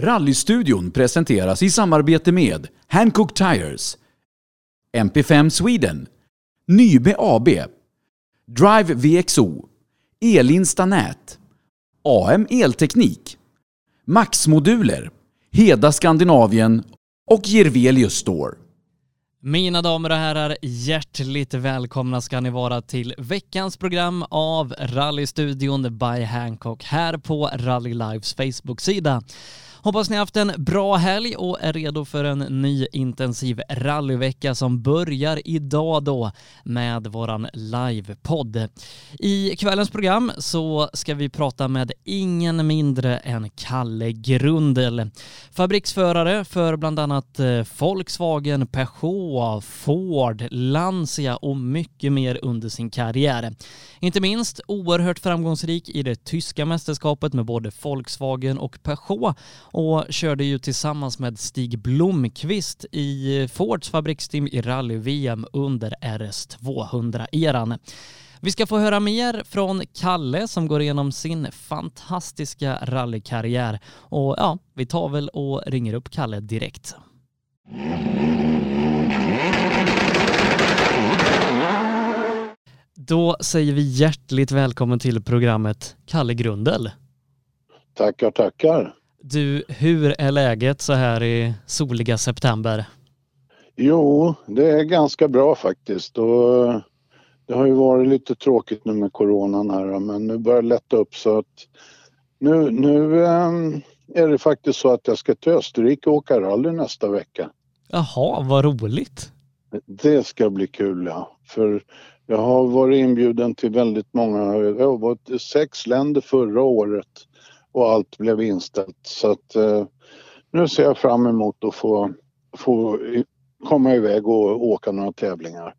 Rallystudion presenteras i samarbete med Hancock Tires, MP5 Sweden, Nybe AB, Drive VXO, Elinsta Nät, AM Elteknik, Max-moduler, Heda Skandinavien och Gervelius Store. Mina damer och herrar, hjärtligt välkomna ska ni vara till veckans program av Rallystudion by Hancock här på Rally Lives Facebook-sida. Hoppas ni haft en bra helg och är redo för en ny intensiv rallyvecka som börjar idag då med våran livepodd. I kvällens program så ska vi prata med ingen mindre än Kalle Grundel. Fabriksförare för bland annat eh, Volkswagen, Peugeot, Ford, Lancia och mycket mer under sin karriär. Inte minst oerhört framgångsrik i det tyska mästerskapet med både Volkswagen och Peugeot och körde ju tillsammans med Stig Blomqvist i Fords fabriksteam i rally-VM under RS200-eran. Vi ska få höra mer från Kalle som går igenom sin fantastiska rallykarriär och ja, vi tar väl och ringer upp Kalle direkt. Då säger vi hjärtligt välkommen till programmet Kalle Grundel. Tackar, tackar. Du, hur är läget så här i soliga september? Jo, det är ganska bra faktiskt. Och det har ju varit lite tråkigt nu med coronan här men nu börjar det lätta upp så att nu, nu ähm, är det faktiskt så att jag ska till Österrike och åka rally nästa vecka. Jaha, vad roligt. Det ska bli kul ja. För jag har varit inbjuden till väldigt många, jag var till sex länder förra året och allt blev inställt. Så att eh, nu ser jag fram emot att få, få komma iväg och åka några tävlingar.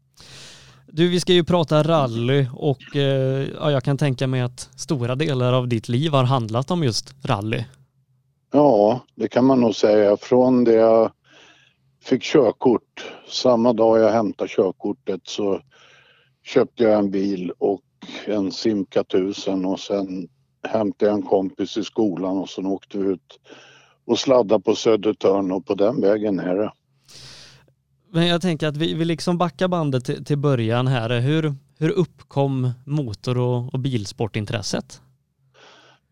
Du, vi ska ju prata rally och eh, ja, jag kan tänka mig att stora delar av ditt liv har handlat om just rally. Ja, det kan man nog säga. Från det jag fick körkort, samma dag jag hämtade körkortet så köpte jag en bil och en Simca 1000 och sen hämtade jag en kompis i skolan och sen åkte vi ut och sladdade på Södertörn och på den vägen är det. Men jag tänker att vi, vi liksom backar bandet till, till början här. Hur, hur uppkom motor och, och bilsportintresset?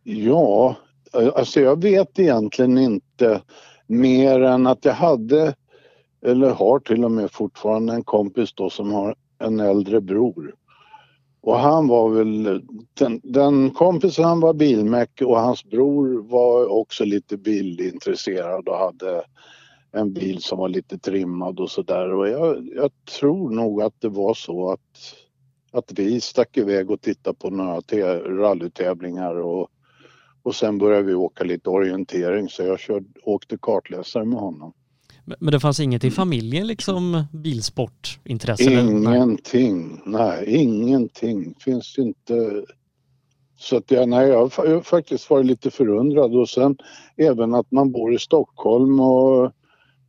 Ja, alltså jag vet egentligen inte mer än att jag hade, eller har till och med fortfarande en kompis då som har en äldre bror. Och han var väl, den, den kompisen han var bilmäck och hans bror var också lite bilintresserad och hade en bil som var lite trimmad och sådär. Och jag, jag, tror nog att det var så att, att vi stack iväg och tittade på några rallytävlingar och, och sen började vi åka lite orientering så jag körde, åkte kartläsare med honom. Men det fanns inget i familjen liksom bilsportintresse? Ingenting, nej ingenting. Finns inte. Så att jag, nej, jag har faktiskt varit lite förundrad och sen även att man bor i Stockholm och,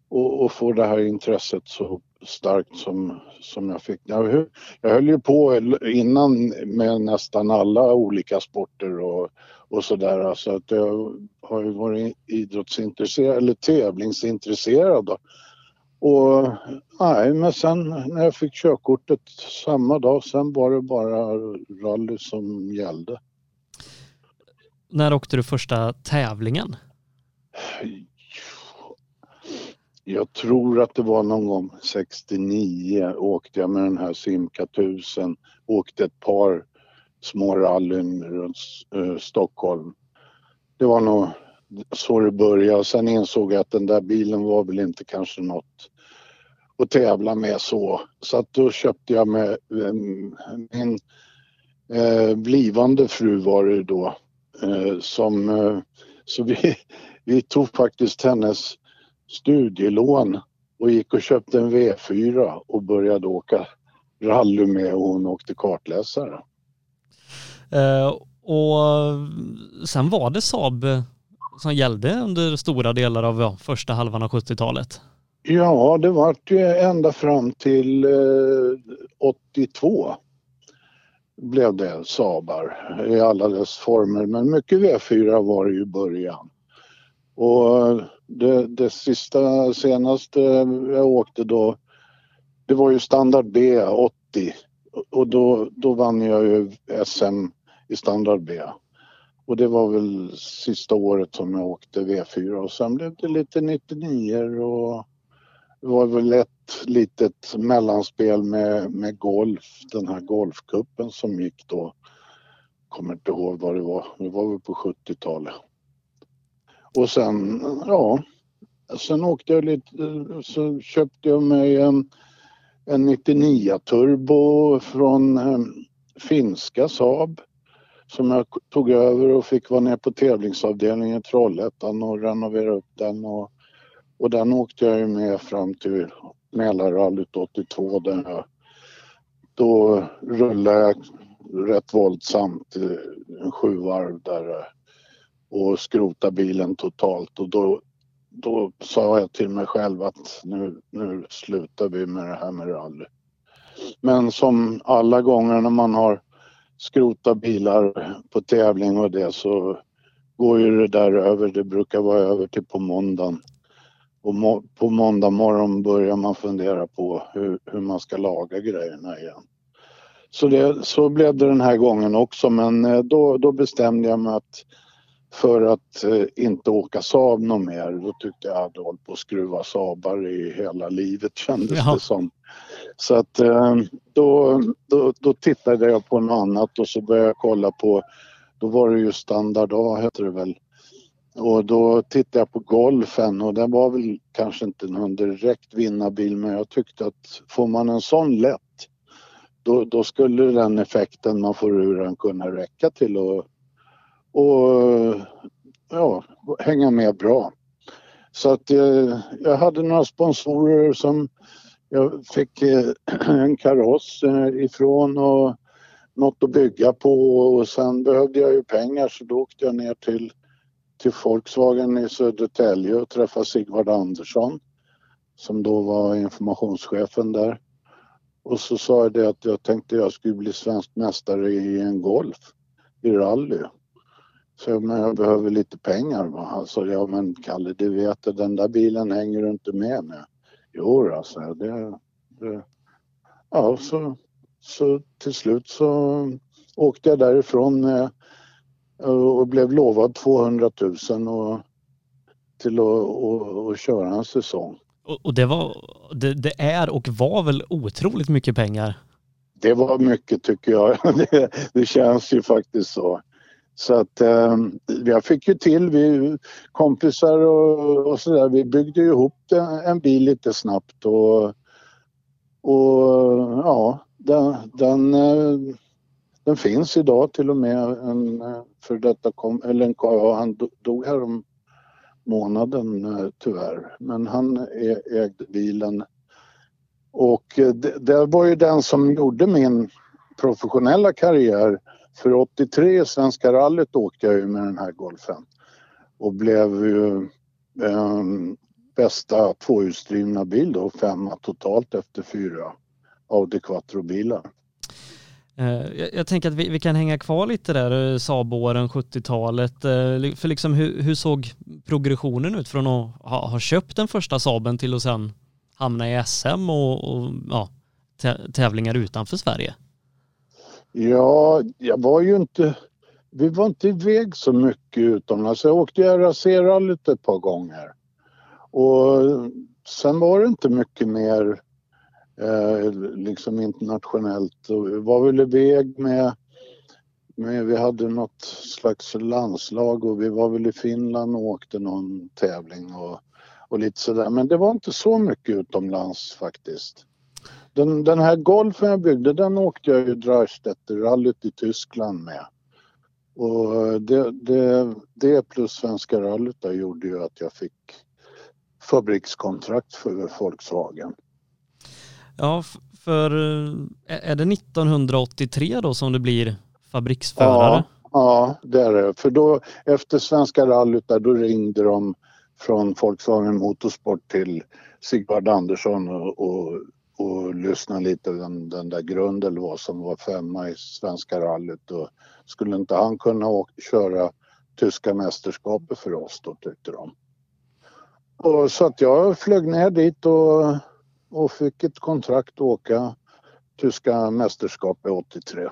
och, och får det här intresset så starkt som, som jag fick. Jag, jag höll ju på innan med nästan alla olika sporter och, och sådär. Så att jag har ju varit idrottsintresserad eller tävlingsintresserad. Då. Och nej, men sen när jag fick körkortet samma dag, sen var det bara rally som gällde. När åkte du första tävlingen? Jag tror att det var någon gång 69 åkte jag med den här Simca 1000. Åkte ett par små rallyn runt uh, Stockholm. Det var nog så det började. Sen insåg jag att den där bilen var väl inte kanske något att tävla med så. Så att då köpte jag med um, min uh, blivande fru var det då uh, som så vi, vi tog faktiskt hennes studielån och gick och köpte en V4 och började åka rally med och hon åkte kartläsare. Eh, och sen var det Saab som gällde under stora delar av ja, första halvan av 70-talet? Ja, det var ju ända fram till eh, 82 blev det Saabar i alla dess former. Men mycket V4 var det ju i början. Och det, det sista, senaste jag åkte då, det var ju standard B 80 och då, då vann jag ju SM i standard B. Och det var väl sista året som jag åkte V4 och sen blev det lite 99 och det var väl ett litet mellanspel med, med golf, den här golfkuppen som gick då. Kommer inte ihåg vad det var, det var väl på 70-talet. Och sen, ja, sen åkte jag lite, så köpte jag mig en, en 99 turbo från eh, finska Saab som jag tog över och fick vara ner på tävlingsavdelningen i Trollhättan och renovera upp den. Och, och den åkte jag ju med fram till Mälarrallyt 82 där jag, då rullade jag rätt våldsamt en sju varv där och skrotade bilen totalt och då, då sa jag till mig själv att nu, nu slutar vi med det här med rally. Men som alla gånger när man har skrotat bilar på tävling och det så går ju det där över. Det brukar vara över till på måndagen. Och må på måndag morgon börjar man fundera på hur, hur man ska laga grejerna igen. Så, det, så blev det den här gången också men eh, då, då bestämde jag mig att för att eh, inte åka Saab något mer. Då tyckte jag att jag hade hållit på att skruva Saabar i hela livet kändes Jaha. det som. Så att eh, då, då, då, tittade jag på något annat och så började jag kolla på, då var det ju Standard A heter det väl. Och då tittade jag på Golfen och den var väl kanske inte någon direkt vinnarbil men jag tyckte att får man en sån lätt då, då skulle den effekten man får ur den kunna räcka till att och ja, hänga med bra. Så att jag, jag hade några sponsorer som jag fick eh, en kaross eh, ifrån och något att bygga på och sen behövde jag ju pengar så då åkte jag ner till, till Volkswagen i Södertälje och träffade Sigvard Andersson som då var informationschefen där. Och så sa jag det att jag tänkte jag skulle bli svensk mästare i en Golf i rally. Så men jag behöver lite pengar. Va? sa ja men Kalle, du vet att den där bilen hänger du inte med med. Jo, alltså det, det ja, så, så till slut så åkte jag därifrån med, och blev lovad 200 000 och, till att och, och köra en säsong. Och, och det, var, det, det, är och var väl otroligt mycket pengar? Det var mycket tycker jag. Det, det känns ju faktiskt så. Så att eh, jag fick ju till, vi kompisar och, och sådär, vi byggde ju ihop en bil lite snabbt och, och ja, den, den, eh, den finns idag till och med. En eh, för detta kom, eller en, han dog här om månaden eh, tyvärr, men han e, ägde bilen. Och det, det var ju den som gjorde min professionella karriär för 83 i Svenska rallyt åkte jag ju med den här golfen och blev ju eh, bästa tvåhjulsdrivna bil då, femma totalt efter fyra Audi Quattro-bilar. Eh, jag, jag, tänker att vi, vi, kan hänga kvar lite där, eh, Saab-åren, 70-talet. Eh, för liksom hur, hur, såg progressionen ut från att ha, ha köpt den första Saaben till att sen hamna i SM och, och ja, tävlingar utanför Sverige? Ja, jag var ju inte... Vi var inte iväg så mycket utomlands. Jag åkte RAC-rallyt ett par gånger. Och sen var det inte mycket mer eh, liksom internationellt. Vi var väl iväg med, med... Vi hade något slags landslag och vi var väl i Finland och åkte någon tävling och, och lite sådär. Men det var inte så mycket utomlands faktiskt. Den, den här golfen jag byggde den åkte jag ju Dreistetter-rallyt i Tyskland med. Och det, det, det plus Svenska rallyt där gjorde ju att jag fick fabrikskontrakt för Volkswagen. Ja, för är det 1983 då som du blir fabriksförare? Ja, ja det är det. För då efter Svenska rallyt där då ringde de från Volkswagen Motorsport till Sigvard Andersson och, och och lyssna lite den, den där Grundel var som var femma i Svenska rallyt och skulle inte han kunna åka, köra tyska mästerskapet för oss då tyckte de. Och så att jag flög ner dit och, och fick ett kontrakt att åka tyska mästerskapet 83. Uh,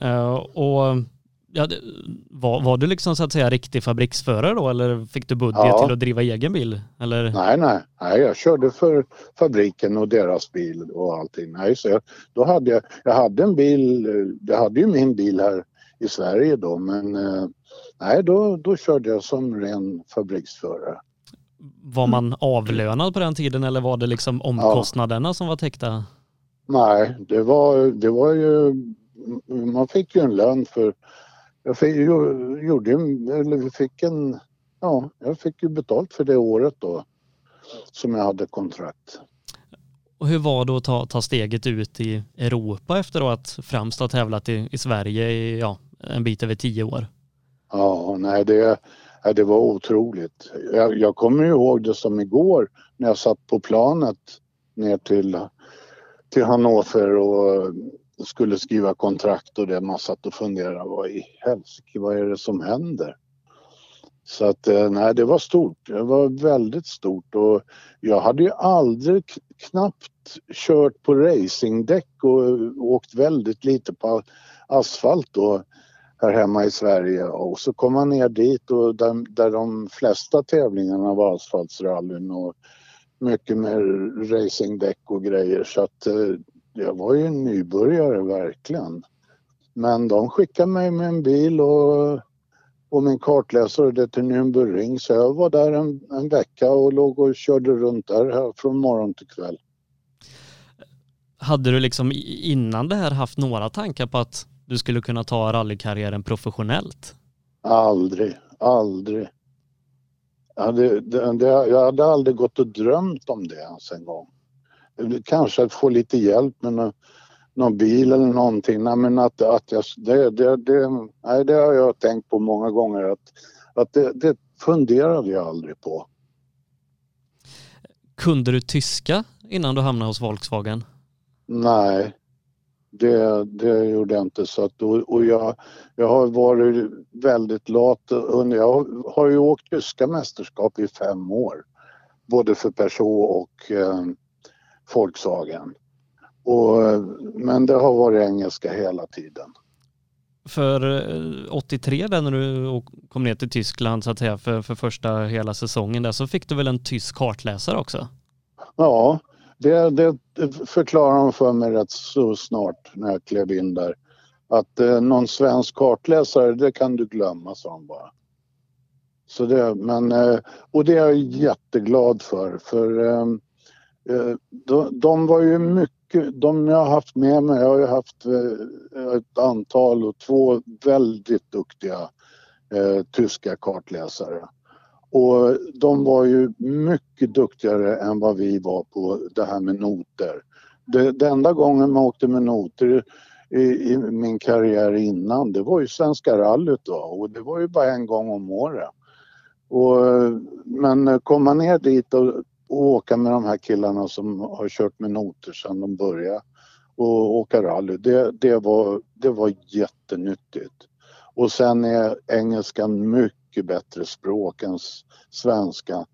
eh, och ja, var, var du liksom så att säga riktig fabriksförare då eller fick du budget ja. till att driva egen bil? Eller? Nej, nej, nej, jag körde för fabriken och deras bil och allting. Nej, så jag, då hade jag, jag hade en bil, jag hade ju min bil här i Sverige då men eh, nej, då, då körde jag som ren fabriksförare. Var man avlönad på den tiden eller var det liksom omkostnaderna ja. som var täckta? Nej, det var, det var ju, man fick ju en lön för, jag fick, gjorde, eller fick en, ja, jag fick ju betalt för det året då som jag hade kontrakt. Och hur var det att ta, ta steget ut i Europa efter att främst ha tävlat i, i Sverige i ja, en bit över tio år? Ja, nej det, det var otroligt. Jag, jag kommer ihåg det som igår när jag satt på planet ner till till Hannover och skulle skriva kontrakt och det. Man satt och funderade, vad i helsike, vad är det som händer? Så att eh, nej, det var stort. Det var väldigt stort och jag hade ju aldrig knappt kört på racingdäck och eh, åkt väldigt lite på asfalt då här hemma i Sverige och så kom man ner dit och där, där de flesta tävlingarna var asfaltsrallyn och mycket med racingdäck och grejer så att eh, jag var ju en nybörjare verkligen. Men de skickade mig med en bil och, och min kartläsare det till Nürnbergring så jag var där en, en vecka och låg och körde runt där här från morgon till kväll. Hade du liksom innan det här haft några tankar på att du skulle kunna ta rallykarriären professionellt? Aldrig, aldrig. Ja, det, det, det, jag hade aldrig gått och drömt om det ens en gång. Kanske att få lite hjälp med någon, bil eller någonting. Nej, men att, att jag, det, det, det, nej, det har jag tänkt på många gånger att, att det, det funderade jag aldrig på. Kunde du tyska innan du hamnade hos Volkswagen? Nej, det, det gjorde jag inte. Så att, och jag, jag har varit väldigt lat. Jag har ju åkt tyska mästerskap i fem år. Både för Peugeot och eh, Volkswagen. Och, men det har varit engelska hela tiden. För 83 eh, där när du kom ner till Tyskland så att säga för, för första hela säsongen där så fick du väl en tysk kartläsare också? Ja, det, det förklarade de för mig rätt så snart när jag klev in där. Att eh, någon svensk kartläsare, det kan du glömma, sa de bara. Så det, men, eh, och det är jag jätteglad för, för eh, Eh, de, de, var ju mycket, de jag har haft med mig, jag har ju haft eh, ett antal och två väldigt duktiga eh, tyska kartläsare. Och de var ju mycket duktigare än vad vi var på det här med noter. Det, det enda gången man åkte med noter i, i, min karriär innan det var ju Svenska rallyt då och det var ju bara en gång om året. Och, men komma ner dit och, och åka med de här killarna som har kört med noter sedan de började och åka rally, det, det, var, det var jättenyttigt. Och sen är engelskan mycket bättre språk än svenska.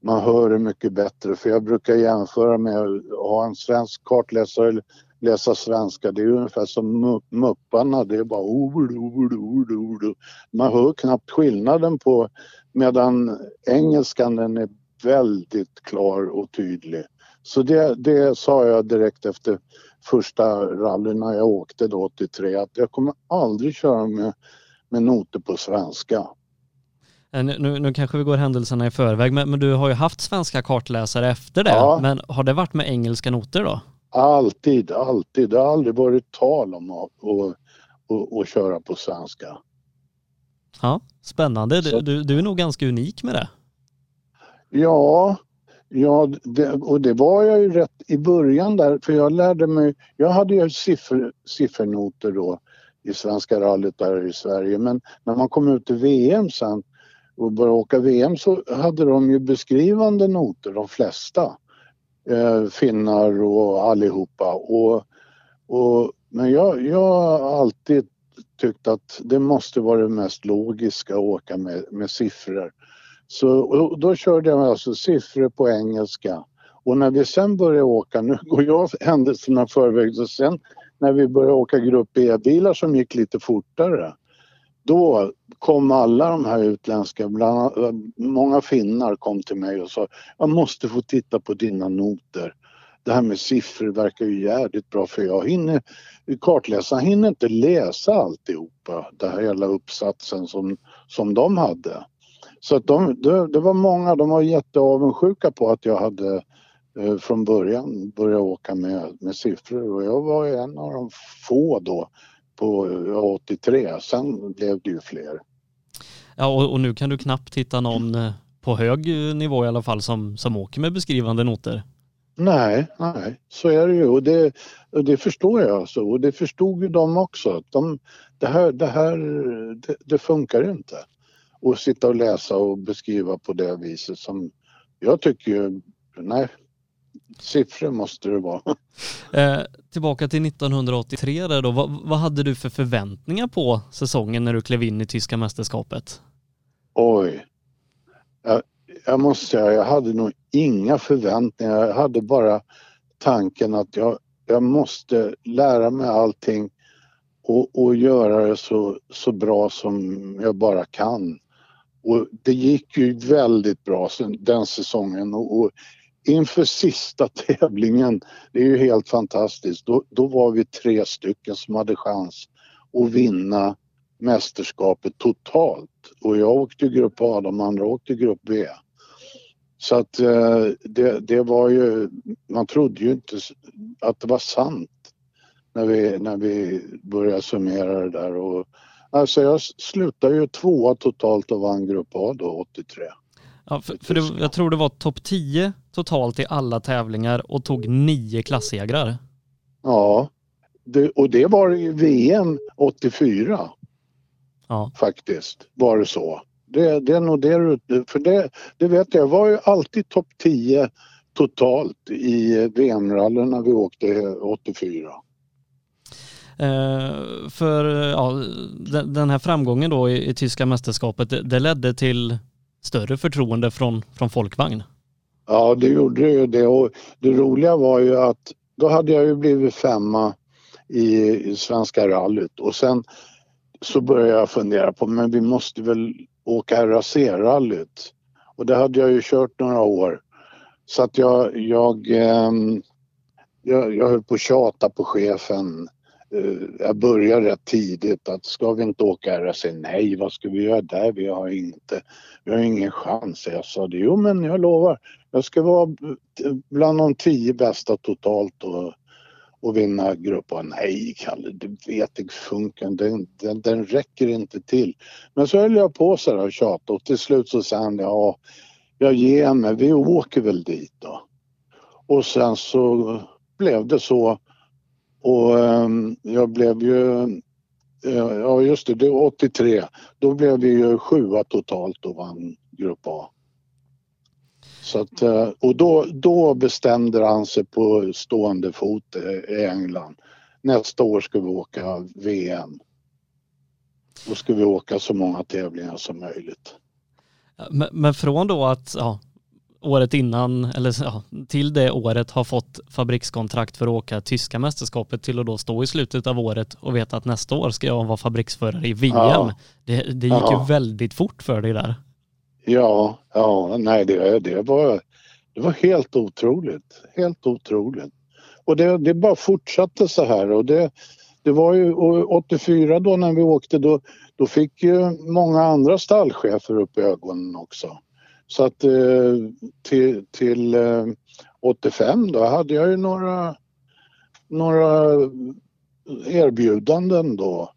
Man hör det mycket bättre för jag brukar jämföra med att ha en svensk kartläsare läsa svenska. Det är ungefär som Mupparna. Det är bara ord, ord, ord, ord. Man hör knappt skillnaden på medan engelskan den är väldigt klar och tydlig. Så det, det sa jag direkt efter första rallyna jag åkte då 83 att jag kommer aldrig köra med, med noter på svenska. Eh, nu, nu kanske vi går händelserna i förväg, men, men, du har ju haft svenska kartläsare efter det. Ja. Men har det varit med engelska noter då? Alltid, alltid. Det har aldrig varit tal om att, att, att, att köra på svenska. Ja, spännande. Du, du, du, är nog ganska unik med det. Ja, ja det, och det var jag ju rätt i början där, för jag lärde mig. Jag hade ju siffr, siffernoter då i Svenska rallyt där i Sverige, men när man kom ut till VM sen och började åka VM så hade de ju beskrivande noter, de flesta. Eh, finnar och allihopa. Och, och, men jag, jag har alltid tyckt att det måste vara det mest logiska att åka med, med siffror. Så och då körde jag alltså siffror på engelska. Och när vi sen började åka, nu går jag händelserna förväg, så sen när vi började åka grupp E-bilar som gick lite fortare då kom alla de här utländska, bland, många finnar kom till mig och sa jag måste få titta på dina noter. Det här med siffror verkar ju jävligt bra för jag hinner, kartläsaren hinner inte läsa alltihopa, den här hela uppsatsen som, som de hade. Så att de, det, det var många, de var jätteavundsjuka på att jag hade eh, från början börjat åka med, med siffror och jag var en av de få då på 83. Sen blev det ju fler. Ja, och, och, nu kan du knappt hitta någon eh, på hög nivå i alla fall som, som åker med beskrivande noter. Nej, nej, så är det ju och det, och det förstår jag alltså. och det förstod ju de också. De, det här, det, här det, det funkar inte att sitta och läsa och beskriva på det viset som jag tycker, nej, siffror måste det vara. Eh, tillbaka till 1983 där då, vad, vad, hade du för förväntningar på säsongen när du klev in i tyska mästerskapet? Oj. Jag, jag måste säga, jag hade nog inga förväntningar. Jag hade bara tanken att jag, jag måste lära mig allting och, och göra det så, så bra som jag bara kan. Och det gick ju väldigt bra den säsongen och, och inför sista tävlingen, det är ju helt fantastiskt, då, då var vi tre stycken som hade chans att vinna mästerskapet totalt. Och jag åkte grupp A, de andra åkte grupp B. Så att eh, det, det var ju, man trodde ju inte att det var sant när vi, när vi började summera det där. Och, alltså jag slutade ju tvåa totalt och vann grupp A då, 83. Ja, för, för det, jag tror det var topp 10 totalt i alla tävlingar och tog nio klassegrar. Ja, det, och det var i VM 84. Ja. Faktiskt var det så. Det, det är nog det för det, det vet jag, jag var ju alltid topp 10 totalt i VM-rallyn när vi åkte 84. Eh, för ja, den, här framgången då i, i tyska mästerskapet, det, det ledde till större förtroende från, från folkvagn. Ja, det gjorde ju det och det roliga var ju att då hade jag ju blivit femma i, i Svenska rallyt och sen så började jag fundera på men vi måste väl åka RAC-rallyt och det hade jag ju kört några år. Så att jag, jag, ehm, jag, jag höll på att tjata på chefen Eh, jag började rätt tidigt att ska vi inte åka här? Nej, vad ska vi göra där? Vi har inte, vi har ingen chans. Jag sa det, jo men jag lovar, jag ska vara bland de tio bästa totalt och, och vinna gruppen. Nej Kalle, du vet det funkar den, den, den räcker inte till. Men så höll jag på så där och tjatade och till slut så sa han ja, jag ger mig, vi åker väl dit då. Och sen så blev det så och ehm, jag blev ju, eh, ja just det, det var 83. Då blev vi ju sjua totalt och vann Grupp A. Så att, eh, och då, då bestämde han sig på stående fot eh, i England. Nästa år ska vi åka VM. Då ska vi åka så många tävlingar som möjligt. Men, men från då att ja, året innan, eller ja, till det året har fått fabrikskontrakt för att åka tyska mästerskapet till att då stå i slutet av året och veta att nästa år ska jag vara fabriksförare i VM. Ja. Det, det gick ja. ju väldigt fort för dig där. Ja, ja, nej det, det, var, det var helt otroligt. Helt otroligt. Och det, det bara fortsatte så här och det, det var ju 84 då när vi åkte då, då fick ju många andra stallchefer upp ögonen också. Så att eh, till, till 85 eh, då hade jag ju några, några erbjudanden då.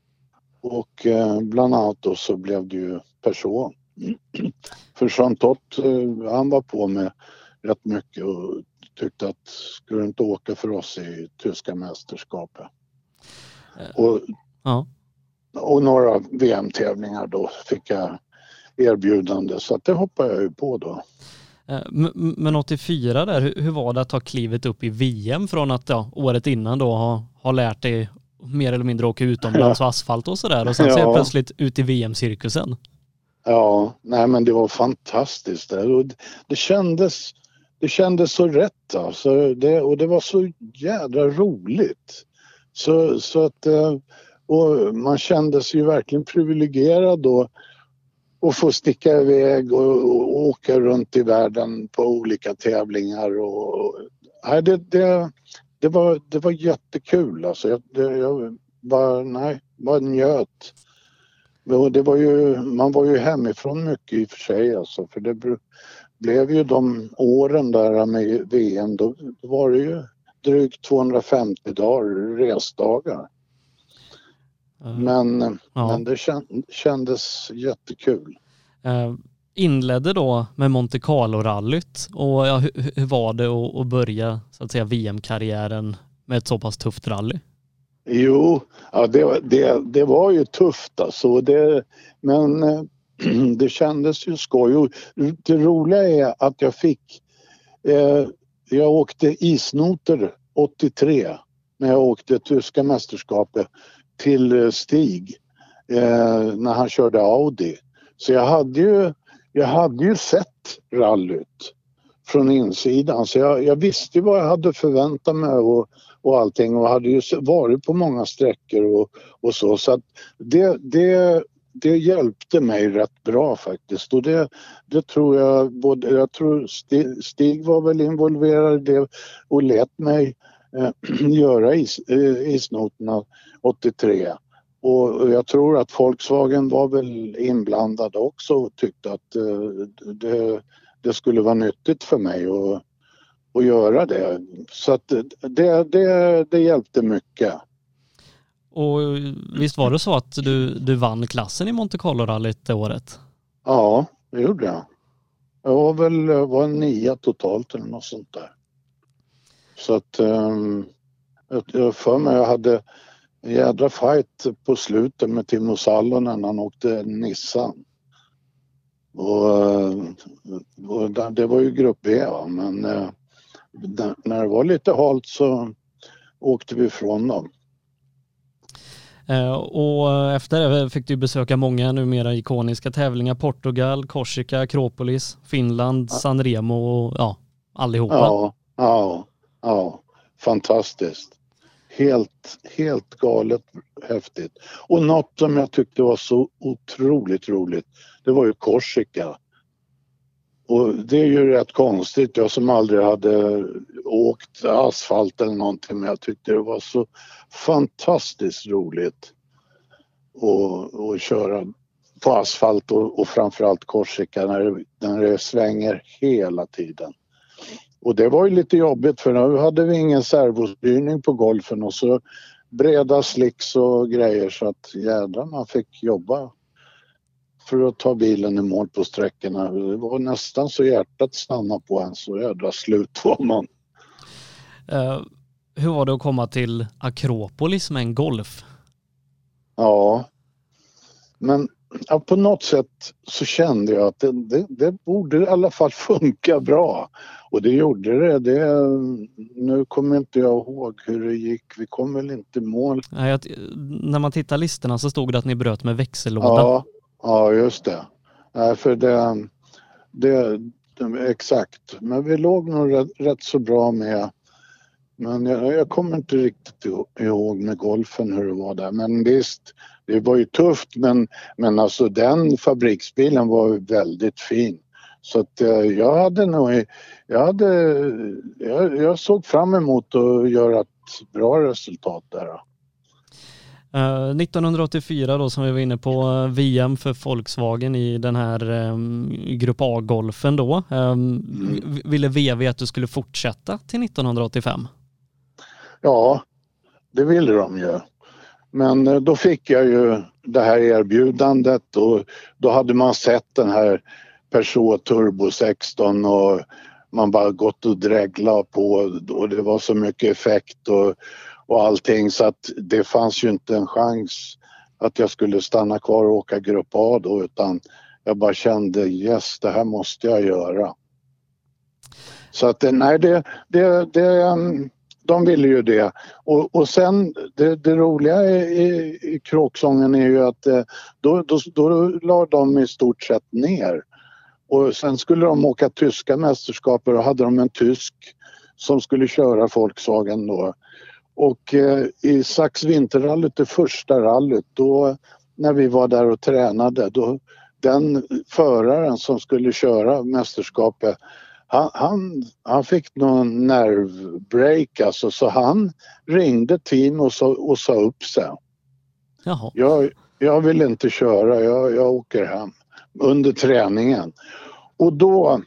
Och eh, bland annat då så blev det ju person. För Jean Tott, han var på med rätt mycket och tyckte att skulle du inte åka för oss i tyska mästerskapet. Och, ja. och några VM-tävlingar då fick jag erbjudande så att det hoppade jag ju på då. Eh, men 84 där, hur var det att ta klivet upp i VM från att ja, året innan då ha, ha lärt dig mer eller mindre åka utomlands och asfalt och sådär och sen ja. så plötsligt ut i VM-cirkusen? Ja, nej men det var fantastiskt. Det, det, kändes, det kändes så rätt alltså. det, och det var så jädra roligt. Så, så att, eh, och man kände sig ju verkligen privilegierad då och få sticka iväg och, och, åka runt i världen på olika tävlingar. Och, nej, det, det, det, var, det var jättekul alltså. Jag, det, jag bara, nej, bara njöt. Och det var ju, man var ju hemifrån mycket i och för sig alltså, för det blev ju de åren där med VM, då var det ju drygt 250 dagar resdagar. Men, ja. men det kändes jättekul. Eh, inledde då med Monte Carlo-rallyt och ja, hur, var det att, börja så att säga VM-karriären med ett så pass tufft rally? Jo, ja, det, det, det var ju tufft alltså. Det, men eh, det kändes ju skoj. Och det roliga är att jag fick... Eh, jag åkte isnoter 83 när jag åkte tyska mästerskapet till eh, Stig eh, när han körde Audi. Så jag hade ju, jag hade ju sett rallyt från insidan så jag, jag visste vad jag hade förväntat mig och, och allting och hade ju varit på många sträckor och, och så. Så att det, det, det hjälpte mig rätt bra faktiskt och det, det tror jag både, jag tror Stig, Stig var väl involverad i det och lät mig göra is, eh, isnoterna 83. Och jag tror att Volkswagen var väl inblandad också och tyckte att eh, det, det skulle vara nyttigt för mig att, att göra det. Så att det, det, det hjälpte mycket. Och visst var det så att du, du vann klassen i Monte Carlo-rallyt det året? Ja, det gjorde jag. Jag var väl var nia totalt eller något sånt där. Så att um, jag för mig jag hade en jädra fight på slutet med Timo Salonen när han åkte Nissan. Och, och det var ju grupp B va? men eh, när det var lite halt så åkte vi ifrån dem. Eh, och efter det fick du besöka många numera ikoniska tävlingar. Portugal, Korsika, Akropolis, Finland, San Remo och ja, allihopa. Ja, ja, ja. Fantastiskt. Helt, helt galet häftigt. Och något som jag tyckte var så otroligt roligt, det var ju Korsika. Och det är ju rätt konstigt, jag som aldrig hade åkt asfalt eller någonting, men jag tyckte det var så fantastiskt roligt att, att köra på asfalt och, och framförallt Korsika när det, när det svänger hela tiden. Och det var ju lite jobbigt för nu hade vi ingen servostyrning på golfen och så breda slicks och grejer så att jädrar man fick jobba för att ta bilen i mål på sträckorna. Det var nästan så hjärtat stannade på en så jädra slut var man. Uh, hur var det att komma till Akropolis med en Golf? Ja, men ja, på något sätt så kände jag att det, det, det, borde i alla fall funka bra. Och det gjorde det. det. Nu kommer inte jag ihåg hur det gick. Vi kom väl inte i mål. Nej, att, när man tittar listorna så stod det att ni bröt med växellåda. Ja, ja just det. Nej, för det, det, exakt. Men vi låg nog rätt, rätt så bra med men jag, jag, kommer inte riktigt ihåg med golfen hur det var där. Men visst, det var ju tufft men, men alltså den fabriksbilen var väldigt fin. Så att eh, jag hade nog, jag, hade, jag, jag, såg fram emot att göra ett bra resultat där. Uh, 1984 då som vi var inne på, uh, VM för Volkswagen i den här um, Grupp A-golfen då. Um, mm. Ville VW att du skulle fortsätta till 1985? Ja, det ville de ju. Men eh, då fick jag ju det här erbjudandet och då hade man sett den här Peugeot Turbo 16 och man bara gått och dreglat på och det var så mycket effekt och, och allting så att det fanns ju inte en chans att jag skulle stanna kvar och åka Grupp A då utan jag bara kände yes, det här måste jag göra. Så att eh, nej, det, det, det, mm, de ville ju det. Och, och sen det, det roliga i, i kråksången är ju att eh, då, då, då la de i stort sett ner. Och sen skulle de åka tyska mästerskap och då hade de en tysk som skulle köra Volkswagen då. Och eh, i Sax vinterrallyt, det första rallyt, då när vi var där och tränade, då den föraren som skulle köra mästerskapet han, han, han fick någon nervbreak alltså så han ringde team och sa, och sa upp sig. Jaha. Jag, jag vill inte köra, jag, jag åker hem under träningen. Och då,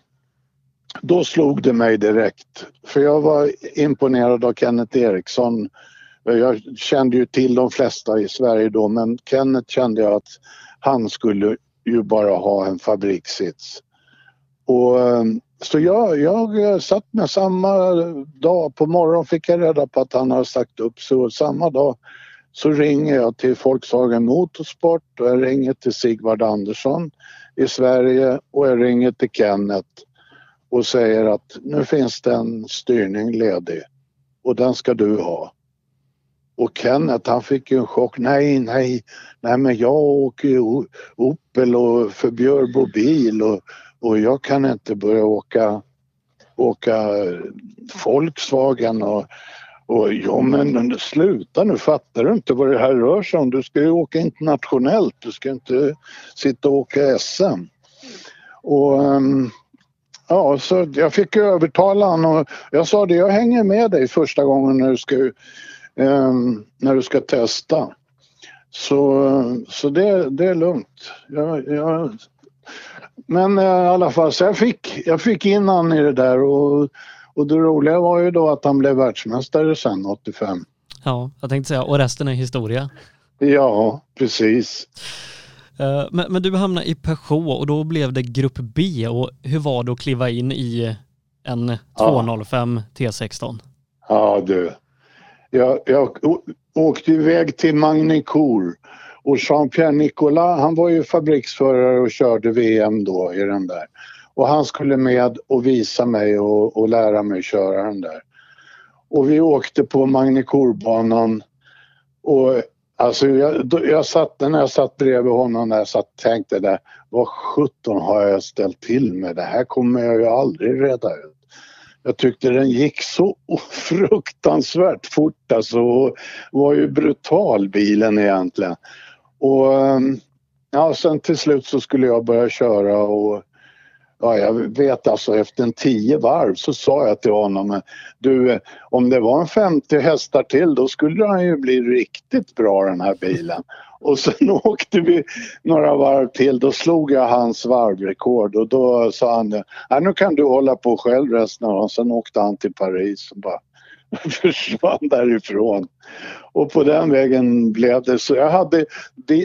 då slog det mig direkt. För jag var imponerad av Kenneth Eriksson. Jag kände ju till de flesta i Sverige då men Kenneth kände jag att han skulle ju bara ha en fabrikssits. Och, ehm, så jag, jag eh, satt med samma dag, på morgonen fick jag reda på att han hade sagt upp sig och samma dag så ringer jag till Volkswagen Motorsport och jag ringer till Sigvard Andersson i Sverige och jag ringer till Kenneth och säger att nu finns det en styrning ledig och den ska du ha. Och Kenneth han fick ju en chock. Nej, nej, nej men jag åker ju Opel och för Björbo bil och, och jag kan inte börja åka, åka Volkswagen och, och ja men sluta nu, fattar du inte vad det här rör sig om? Du ska ju åka internationellt, du ska inte sitta och åka SM. Och ehm, ja, så jag fick övertala honom och jag sa det, jag hänger med dig första gången när du ska, ehm, när du ska testa. Så, så det, det är lugnt. Jag, jag, men uh, i alla fall, så jag fick, jag fick in han i det där och och det roliga var ju då att han blev världsmästare sen 85. Ja, jag tänkte säga, och resten är historia. Ja, precis. Uh, men, men, du hamnade i Peugeot och då blev det grupp B och hur var det att kliva in i en 205 ja. T16? Ja du, jag, jag åkte iväg till Magny-Cours och Jean-Pierre Nicolas han var ju fabriksförare och körde VM då i den där. Och han skulle med och visa mig och, och lära mig köra den där. Och vi åkte på Magnikourbanan. och alltså jag, jag satt, när jag satt bredvid honom där satt tänkte där, vad sjutton har jag ställt till med? Det här kommer jag ju aldrig reda ut. Jag tyckte den gick så fruktansvärt fort alltså. Och var ju brutal bilen egentligen. Och ehm, ja, sen till slut så skulle jag börja köra och Ja, jag vet alltså efter en tio varv så sa jag till honom du om det var en 50 hästar till då skulle han ju bli riktigt bra den här bilen. Och sen åkte vi några varv till, då slog jag hans varvrekord och då sa han Nej, nu kan du hålla på själv resten av dagen. Sen åkte han till Paris och bara försvann därifrån. Och på den vägen blev det så. Jag hade,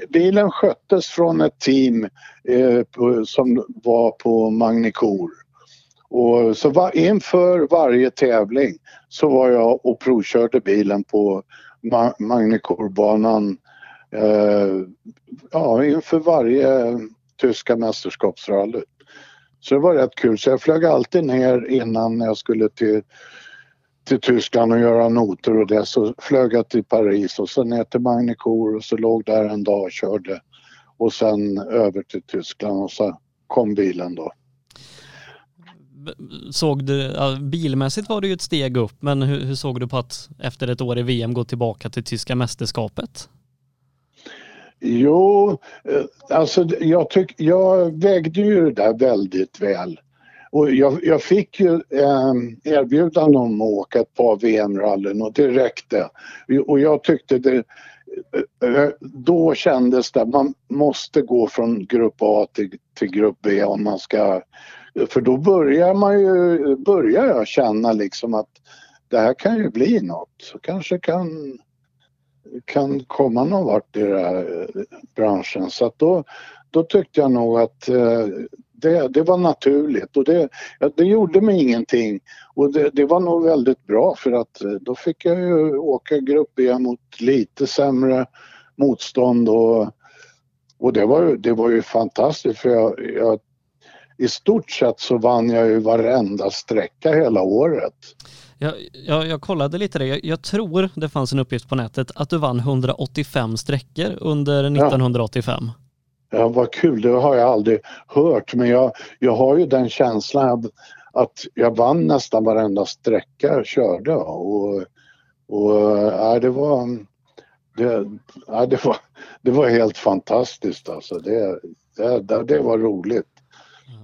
bilen sköttes från ett team eh, på, som var på Magnicour. Och så var, inför varje tävling så var jag och provkörde bilen på Ma Magnicorbanan eh, ja, inför varje tyska mästerskapsrally. Så det var rätt kul. Så jag flög alltid ner innan jag skulle till till Tyskland och göra noter och det så flög jag till Paris och sen ner till Magnicourt och så låg där en dag och körde och sen över till Tyskland och så kom bilen då. Såg du, bilmässigt var det ju ett steg upp men hur, hur såg du på att efter ett år i VM gå tillbaka till tyska mästerskapet? Jo, eh, alltså jag, tyck, jag vägde ju det där väldigt väl. Och jag, jag fick ju eh, erbjudande om att åka ett par VM-rallyn och det räckte. Och jag tyckte det, eh, eh, då kändes det, man måste gå från grupp A till, till grupp B om man ska, för då börjar man ju, börjar jag känna liksom att det här kan ju bli något. Så kanske kan, kan komma någon vart i den här eh, branschen. Så att då, då tyckte jag nog att eh, det, det var naturligt och det, det gjorde mig ingenting. Och det, det, var nog väldigt bra för att eh, då fick jag ju åka grupp B mot lite sämre motstånd och, och det, var, det var ju fantastiskt för jag, jag, i stort sett så vann jag ju varenda sträcka hela året. Jag, jag, jag kollade lite det. Jag, jag, tror det fanns en uppgift på nätet att du vann 185 sträckor under 1985. Ja, ja vad kul. Det har jag aldrig hört men jag, jag har ju den känslan att jag vann nästan varenda sträcka jag körde och, och ja, det var det, ja, det, var, det var helt fantastiskt alltså. Det, det, det var roligt.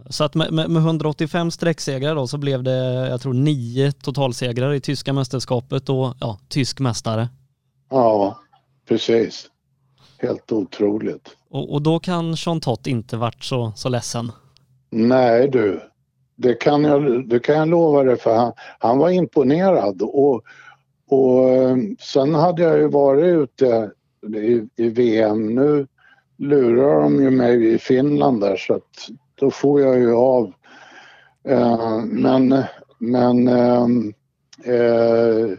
Så att med, med 185 sträcksegrar då så blev det, jag tror nio totalsegrar i tyska mästerskapet och ja, tysk mästare. Ja, precis. Helt otroligt. Och, och då kan Jean Tott inte varit så, så ledsen? Nej du, det kan jag, det kan jag lova dig för han, han var imponerad och, och eh, sen hade jag ju varit ute i, i VM. Nu lurar de ju mig i Finland där så att då får jag ju av. Eh, men men eh, eh,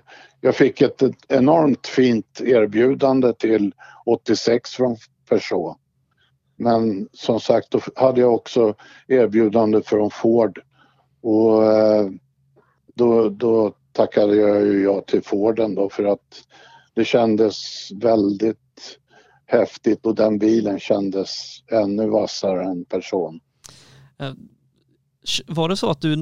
jag fick ett, ett, enormt fint erbjudande till 86 från Peugeot. Men som sagt, då hade jag också erbjudande från Ford och eh, då, då tackade jag ju ja till Forden då för att det kändes väldigt häftigt och den bilen kändes ännu vassare än person. Eh, var det så att du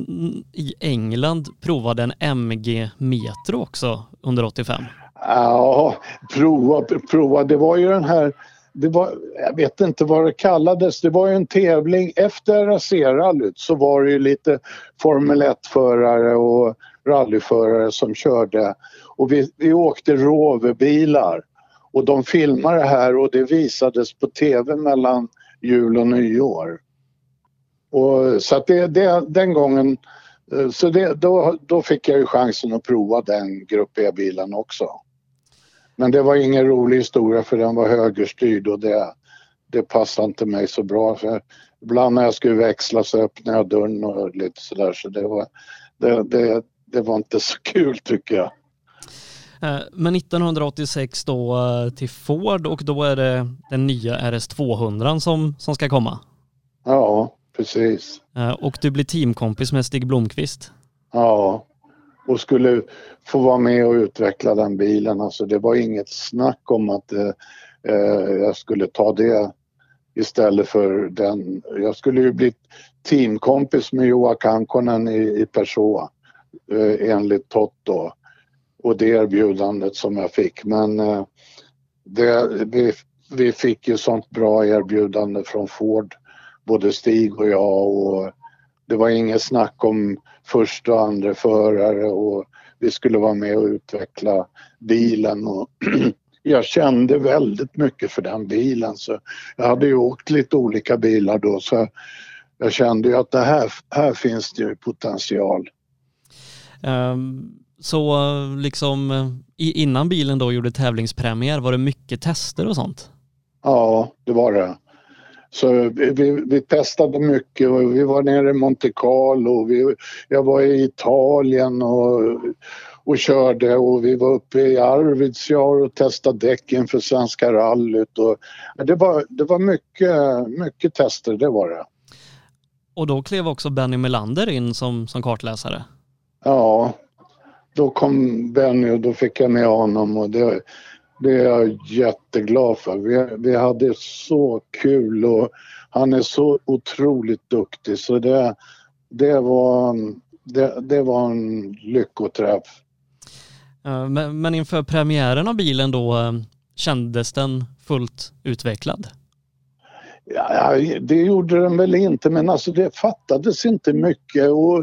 i England provade en MG Metro också under 85? Ja, prova, prova. Det var ju den här, det var, jag vet inte vad det kallades, det var ju en tävling efter RAC-rallyt så var det ju lite Formel 1-förare och rallyförare som körde och vi, vi åkte Rover-bilar och de filmade det här och det visades på tv mellan jul och nyår. Och, så att det, det, den gången, eh, så det, då, då fick jag ju chansen att prova den Grupp E-bilen också. Men det var ingen rolig historia för den var högerstyrd och det, det passade inte mig så bra. För ibland när jag skulle växla så öppnade jag dörren och lite sådär så det var, det, det, det var inte så kul tycker jag. Eh, men 1986 då eh, till Ford och då är det den nya RS200 som, som ska komma? Ja, precis. Eh, och du blir teamkompis med Stig Blomqvist? Ja, och skulle få vara med och utveckla den bilen. Alltså det var inget snack om att eh, jag skulle ta det istället för den. Jag skulle ju bli teamkompis med Joa Kankonen i, i Peugeot eh, enligt Toto och det erbjudandet som jag fick. Men eh, det, vi, vi fick ju sånt bra erbjudande från Ford, både Stig och jag och det var inget snack om första och andra förare och vi skulle vara med och utveckla bilen och jag kände väldigt mycket för den bilen så jag hade ju åkt lite olika bilar då så jag kände ju att det här, här finns det ju potential. Um, så liksom innan bilen då gjorde tävlingspremiär, var det mycket tester och sånt? Ja, det var det. Så vi, vi testade mycket och vi var nere i Monte Carlo, vi, jag var i Italien och, och körde och vi var uppe i Arvidsjaur och testade däck inför Svenska rallyt. Och, det, var, det var mycket, mycket tester, det var det. Och då klev också Benny Melander in som, som kartläsare? Ja, då kom Benny och då fick jag med honom och det, det är jag jätteglad för. Vi, vi hade så kul och han är så otroligt duktig så det, det, var, det, det var en lyckoträff. Men, men inför premiären av bilen då, eh, kändes den fullt utvecklad? Ja, det gjorde den väl inte men alltså det fattades inte mycket och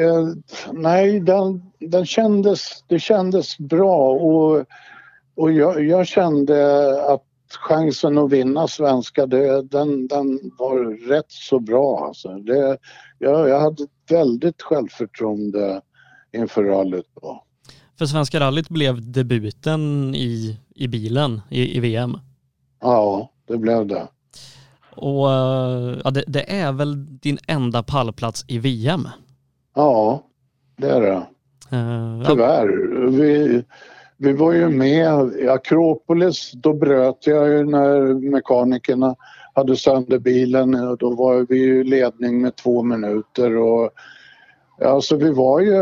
eh, nej, den, den kändes, det kändes bra och och jag, jag, kände att chansen att vinna svenska, det, den, den var rätt så bra. Alltså. Det, jag, jag hade väldigt självförtroende inför rallyt då. För Svenska rallyt blev debuten i, i bilen i, i VM? Ja, det blev det. Och ja, det, det, är väl din enda pallplats i VM? Ja, det är det. Uh, Tyvärr. Vi, vi var ju med i Akropolis, då bröt jag ju när mekanikerna hade sönder bilen. Och då var vi i ledning med två minuter. Och alltså vi var ju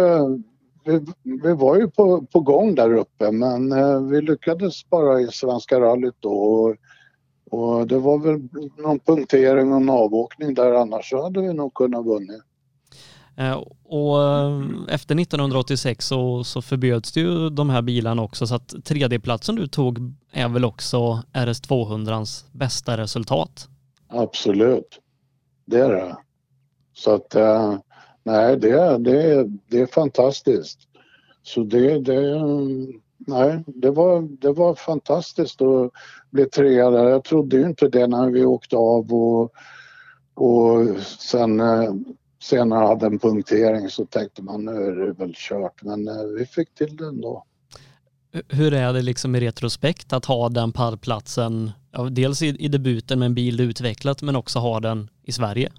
vi, vi var ju på, på gång där uppe. Men eh, vi lyckades bara i Svenska rallyt då. Och, och det var väl någon punktering och en avåkning där. Annars så hade vi nog kunnat vunnit. Eh, och eh, efter 1986 så, så förbjöds det ju de här bilarna också så att tredjeplatsen du tog är väl också RS200ans bästa resultat? Absolut, det är det. Så att eh, nej, det, det, det är fantastiskt. Så det, det, nej, det, var, det var fantastiskt att bli trea där. Jag trodde ju inte det när vi åkte av och, och sen senare hade en punktering så tänkte man nu är det väl kört men eh, vi fick till det ändå. Hur är det liksom i retrospekt att ha den pallplatsen, dels i, i debuten med en bil du utvecklat men också ha den i Sverige?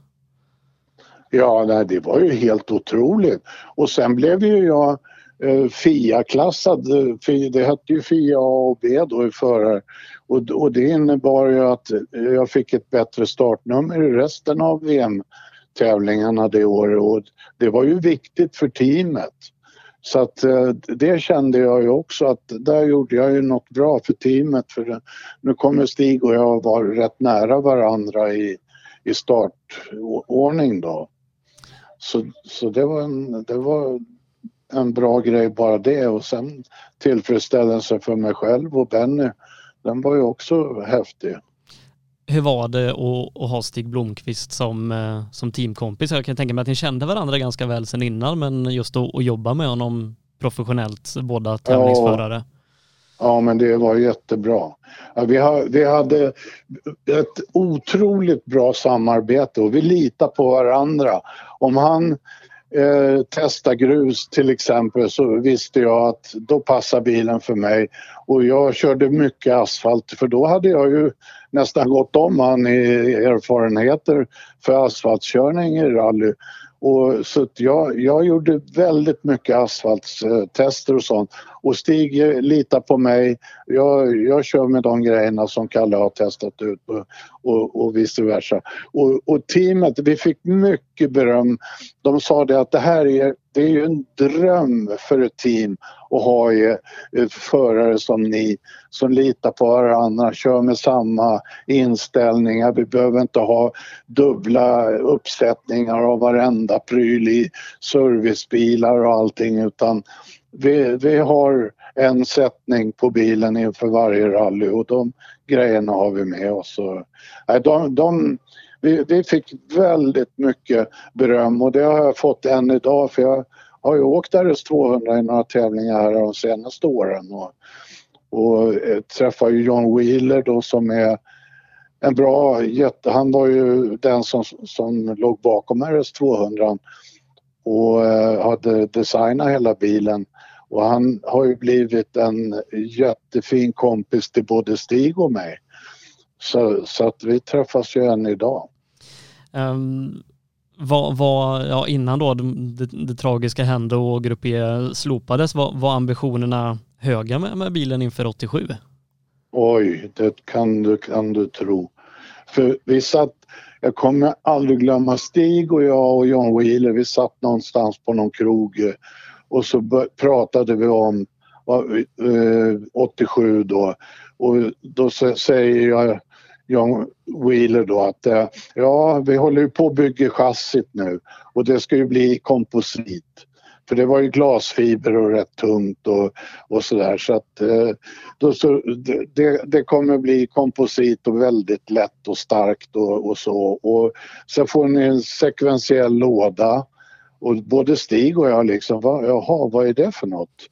Ja, nej, det var ju helt otroligt. Och sen blev ju jag eh, FIA-klassad. Det hette ju FIA A och B då i förare. Och, och det innebar ju att jag fick ett bättre startnummer i resten av VM tävlingarna det året och det var ju viktigt för teamet. Så att eh, det kände jag ju också att där gjorde jag ju något bra för teamet för nu kommer Stig och jag vara rätt nära varandra i, i startordning då. Så, så det, var en, det var en bra grej bara det och sen tillfredsställelsen för mig själv och Benny. Den var ju också häftig hur var det att, att ha Stig Blomqvist som, eh, som teamkompis? Jag kan tänka mig att ni kände varandra ganska väl sedan innan, men just att, att jobba med honom professionellt, båda tävlingsförare. Ja, ja men det var jättebra. Ja, vi, har, vi hade ett otroligt bra samarbete och vi litar på varandra. Om han eh, testa grus till exempel så visste jag att då passar bilen för mig. Och jag körde mycket asfalt för då hade jag ju nästan gått om han i erfarenheter för asfaltkörning i rally. Och så jag, jag gjorde väldigt mycket asfaltstester och sånt. Och Stig litar på mig. Jag, jag kör med de grejerna som Kalle har testat ut och, och, och vice versa. Och, och, teamet, vi fick mycket beröm. De sa det att det här är, det är ju en dröm för ett team att ha eh, förare som ni som litar på varandra, kör med samma inställningar. Vi behöver inte ha dubbla uppsättningar av varenda pryl i servicebilar och allting utan vi, vi har en sättning på bilen inför varje rally och de grejerna har vi med oss. Och, de, de, vi, vi fick väldigt mycket beröm och det har jag fått än idag för jag har ju åkt RS200 i några tävlingar här de senaste åren och, och eh, träffar ju John Wheeler då som är en bra jätte, han var ju den som, som låg bakom RS200 och eh, hade designat hela bilen och han har ju blivit en jättefin kompis till både Stig och mig. Så, så att vi träffas ju än idag. Um, vad, vad, ja, innan då det, det, tragiska hände och Grupp E slopades, var, var ambitionerna höga med, med bilen inför 87? Oj, det kan du, kan du tro. För vi satt, jag kommer aldrig glömma Stig och jag och John Wheeler, vi satt någonstans på någon krog och så pratade vi om 87 eh, då och då säger jag John Wheeler då att eh, ja, vi håller ju på att bygga chassit nu och det ska ju bli komposit. För det var ju glasfiber och rätt tungt och, och sådär så att eh, då, så, det, det kommer bli komposit och väldigt lätt och starkt och, och så. Och sen får ni en sekventiell låda och både Stig och jag liksom, va, jaha vad är det för något?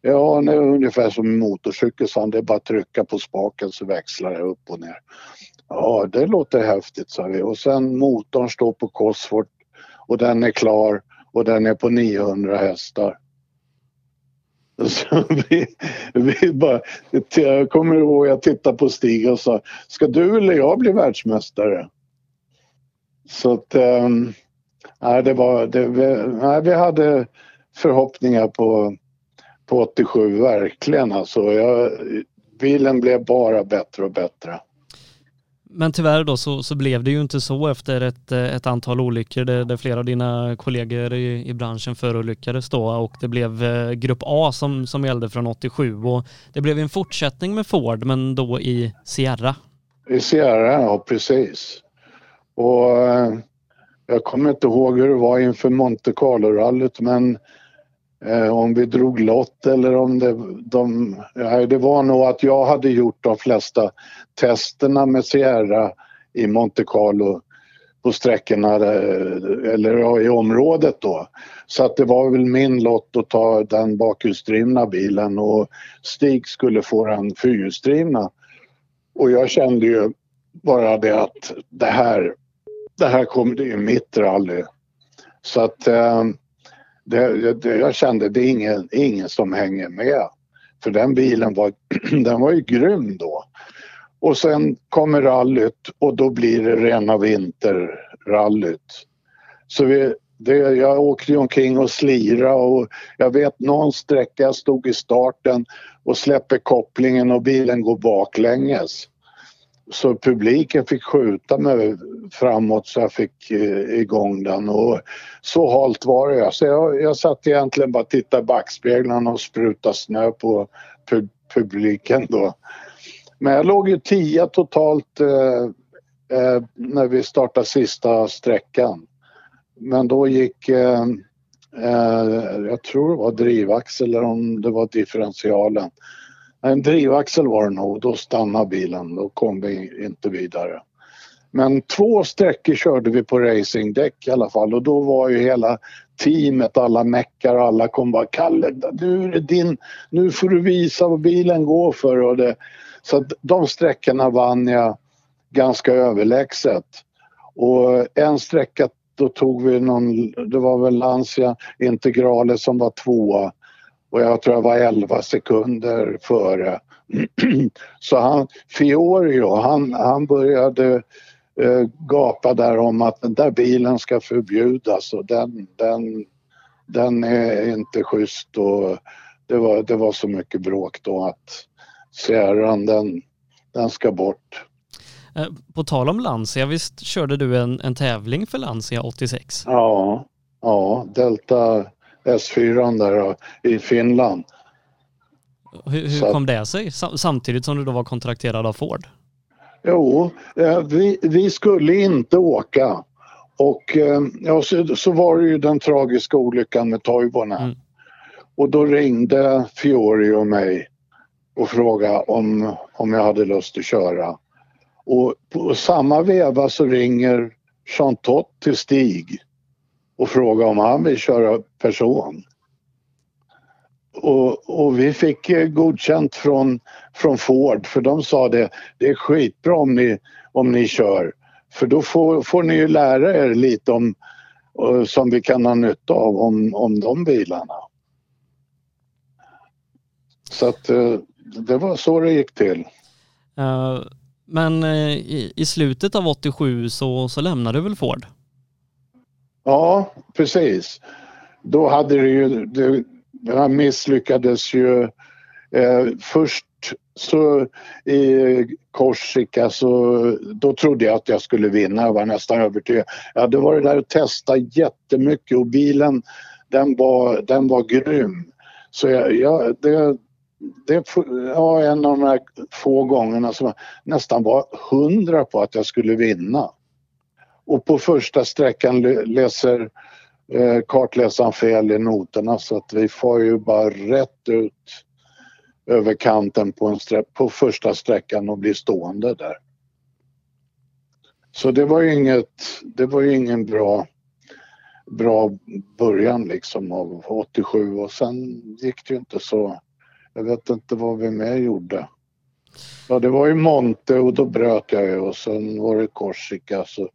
Ja, det är ungefär som en motorcykel så det är bara att trycka på spaken så växlar det upp och ner. Ja, det låter häftigt sa vi och sen motorn står på Cosworth och den är klar och den är på 900 hästar. Så vi, vi bara, jag kommer ihåg jag tittade på Stig och sa, ska du eller jag bli världsmästare? Så att, um, nej, det var, det, vi, nej, vi hade förhoppningar på, på 87, verkligen alltså. Jag, bilen blev bara bättre och bättre. Men tyvärr då så, så blev det ju inte så efter ett, ett antal olyckor där, där flera av dina kollegor i, i branschen förolyckades då och det blev eh, grupp A som, som gällde från 87 och det blev en fortsättning med Ford men då i Sierra. I Sierra, ja precis. Och eh, jag kommer inte ihåg hur det var inför Monte Carlo-rallyt men eh, om vi drog lott eller om det, de, ja, det var nog att jag hade gjort de flesta testerna med Sierra i Monte Carlo på sträckorna eh, eller i området då. Så att det var väl min lott att ta den bakhjulsdrivna bilen och Stig skulle få den fyrhjulsdrivna. Och jag kände ju bara det att det här, det här kommer, det är mitt rally. Så att eh, det, det, jag kände det är ingen, ingen som hänger med. För den bilen var, den var ju grym då. Och sen kommer rallyt och då blir det rena vinterrallyt. Så vi, det, jag åkte omkring och slira och jag vet någon sträcka jag stod i starten och släpper kopplingen och bilen går baklänges. Så publiken fick skjuta mig framåt så jag fick eh, igång den och så halt var det. Så jag, jag satt egentligen bara och tittade i backspeglarna och sprutade snö på pu publiken då. Men jag låg ju tia totalt eh, eh, när vi startade sista sträckan. Men då gick, eh, eh jag tror det var drivaxel eller om det var differentialen. En drivaxel var det nog, då stannade bilen, då kom vi inte vidare. Men två sträckor körde vi på racingdäck i alla fall. Och då var ju hela teamet, alla meckar, alla kom bara “Kalle, nu är det din, nu får du visa vad bilen går för” och det, så att de sträckorna vann jag ganska överlägset. Och en sträcka då tog vi någon, det var väl Lancia Integrale som var tvåa och jag tror jag var 11 sekunder före. Så han, Fiorio, han, han började eh, gapa där om att den där bilen ska förbjudas och den, den, den är inte schysst och det var, det var så mycket bråk då att Sierran den, den ska bort. Eh, på tal om Lancia, visst körde du en, en tävling för Lancia 86? Ja, ja Delta S4 där i Finland. Hur, hur kom det sig? Samtidigt som du då var kontrakterad av Ford? Jo, eh, vi, vi skulle inte åka. Och eh, ja, så, så, var det ju den tragiska olyckan med Toivonen. Mm. Och då ringde Fiori och mig och frågade om, om jag hade lust att köra. Och på samma veva så ringer Jean Tott till Stig och fråga om han vill köra person. Och, och, vi fick eh, godkänt från, från Ford för de sa det, det är skitbra om ni, om ni kör. För då får, får ni ju lära er lite om, eh, som vi kan ha nytta av om, om de bilarna. Så att eh, det var så det gick till. Men i, i, slutet av 87 så, så lämnade du väl Ford? Ja, precis. Då hade det ju, det, han misslyckades ju eh, först så i Korsika så då trodde jag att jag skulle vinna, jag var nästan övertygad. Jag hade varit där och testat jättemycket och bilen den var, den var grym. Så jag, jag det, det var en av de här få gångerna som jag nästan var hundra på att jag skulle vinna. Och på första sträckan läser eh, kartläsaren fel i noterna så att vi får ju bara rätt ut över kanten på, en på första sträckan och blir stående där. Så det var ju inget, det var ju ingen bra, bra början liksom av 87 och sen gick det ju inte så jag vet inte vad vi mer gjorde. Ja, det var ju Monte och då bröt jag ju och sen var det Korsika så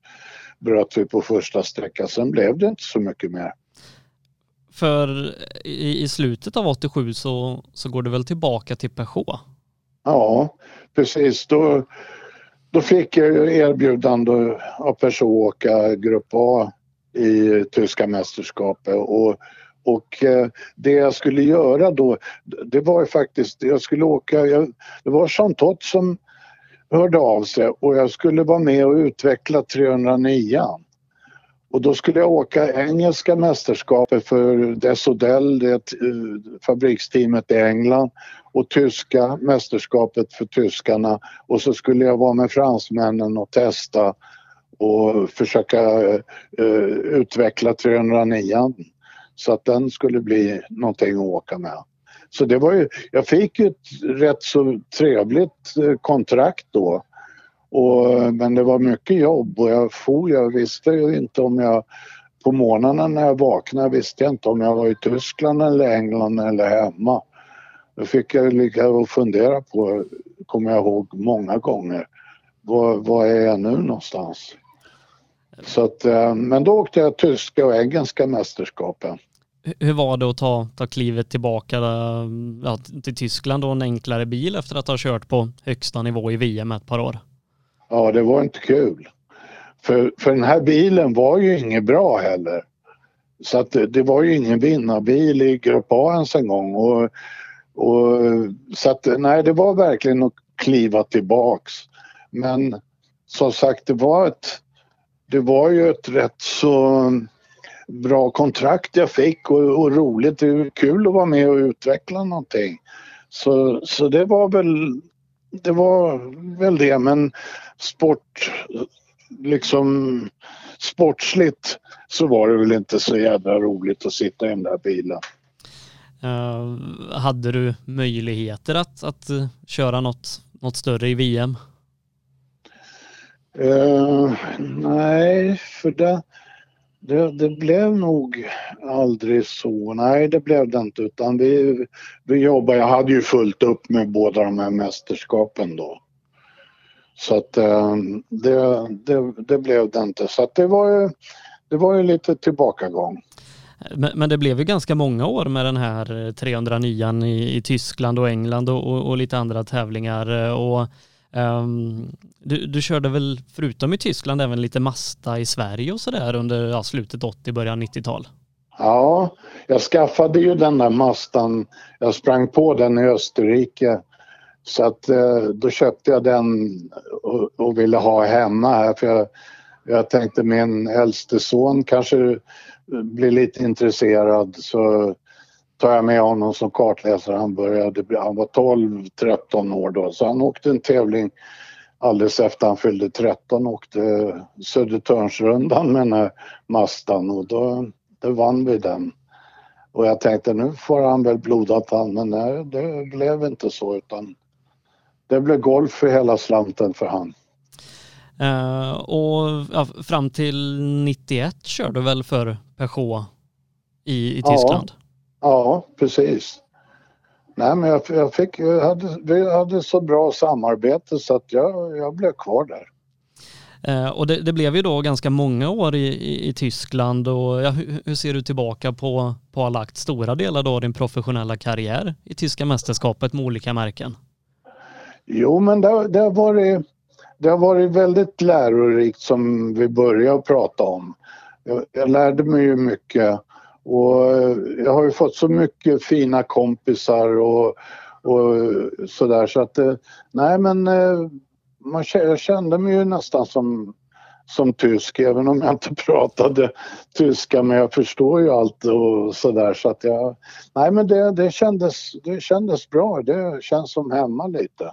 bröt vi på första sträckan. Sen blev det inte så mycket mer. För i, i slutet av 87 så, så går du väl tillbaka till Peugeot? Ja, precis. Då, då fick jag erbjudande av Peugeot att åka Grupp A i tyska mästerskapet och och eh, det jag skulle göra då, det var ju faktiskt, jag skulle åka, jag, det var Jean Tott som hörde av sig och jag skulle vara med och utveckla 309. Och då skulle jag åka engelska mästerskapet för Desodel, det eh, fabriksteamet i England och tyska mästerskapet för tyskarna och så skulle jag vara med fransmännen och testa och försöka uh, utveckla 309 så att den skulle bli någonting att åka med. Så det var ju, jag fick ju ett rätt så trevligt eh, kontrakt då. Och, eh, men det var mycket jobb och jag for, jag visste ju inte om jag på morgnarna när jag vaknade visste jag inte om jag var i Tyskland eller England eller hemma. Då fick jag ligga och fundera på, kommer jag ihåg många gånger, var, var är jag nu någonstans? Så att, eh, men då åkte jag tyska och engelska mästerskapen. Hur var det att ta, ta klivet tillbaka eh, ja, till Tyskland och en enklare bil efter att ha kört på högsta nivå i VM ett par år? Ja, det var inte kul. För, för den här bilen var ju inget bra heller. Så att det, det var ju ingen vinnarbil i Grupp A ens en gång. Och, och, så att nej, det var verkligen att kliva tillbaks. Men som sagt, det var ett, det var ju ett rätt så bra kontrakt jag fick och, och roligt. Det är kul att vara med och utveckla någonting. Så, så det var väl det var väl det men sport liksom sportsligt så var det väl inte så jävla roligt att sitta i den där bilen. Uh, hade du möjligheter att, att köra något, något större i VM? Uh, eh, nej, för det, det, det, blev nog aldrig så. Nej, det blev det inte utan vi, vi jobbade, jag hade ju fullt upp med båda de här mästerskapen då. Så att eh, det, det, det blev det inte. Så att det var ju, det var ju lite tillbakagång. Men, men, det blev ju ganska många år med den här eh, 309 i, i Tyskland och England och, och, och lite andra tävlingar. Eh, och Um, du, du, körde väl förutom i Tyskland även lite Masta i Sverige och sådär under ja, slutet 80, början 90-tal? Ja, jag skaffade ju den där Mastan. Jag sprang på den i Österrike. Så att eh, då köpte jag den och, och, ville ha hemma här för jag, jag tänkte min äldste son kanske blir lite intresserad så tar jag med honom som kartläsare. Han, började, han var 12-13 år då så han åkte en tävling alldeles efter han fyllde 13 åkte Södertörnsrundan med den här Mastan och då, då vann vi den. Och jag tänkte nu får han väl blodat han men nej det blev inte så utan det blev golf för hela slanten för han. Uh, och ja, fram till 91 körde du väl för Peugeot i, i Tyskland? Ja. Ja, precis. Nej, men jag, jag, fick, jag hade, vi hade så bra samarbete så att jag, jag blev kvar där. Eh, och det, det, blev ju då ganska många år i, i, i Tyskland och ja, hur, hur, ser du tillbaka på, på att ha lagt stora delar då din professionella karriär i tyska mästerskapet med olika märken? Jo, men det, det, har varit, det har varit väldigt lärorikt som vi började prata om. Jag, jag lärde mig ju mycket och eh, jag har ju fått så mycket fina kompisar och, och sådär så att eh, nej men eh, man, jag kände mig ju nästan som, som tysk även om jag inte pratade tyska men jag förstår ju allt och sådär så att jag nej men det, det, kändes, det kändes bra. Det känns som hemma lite.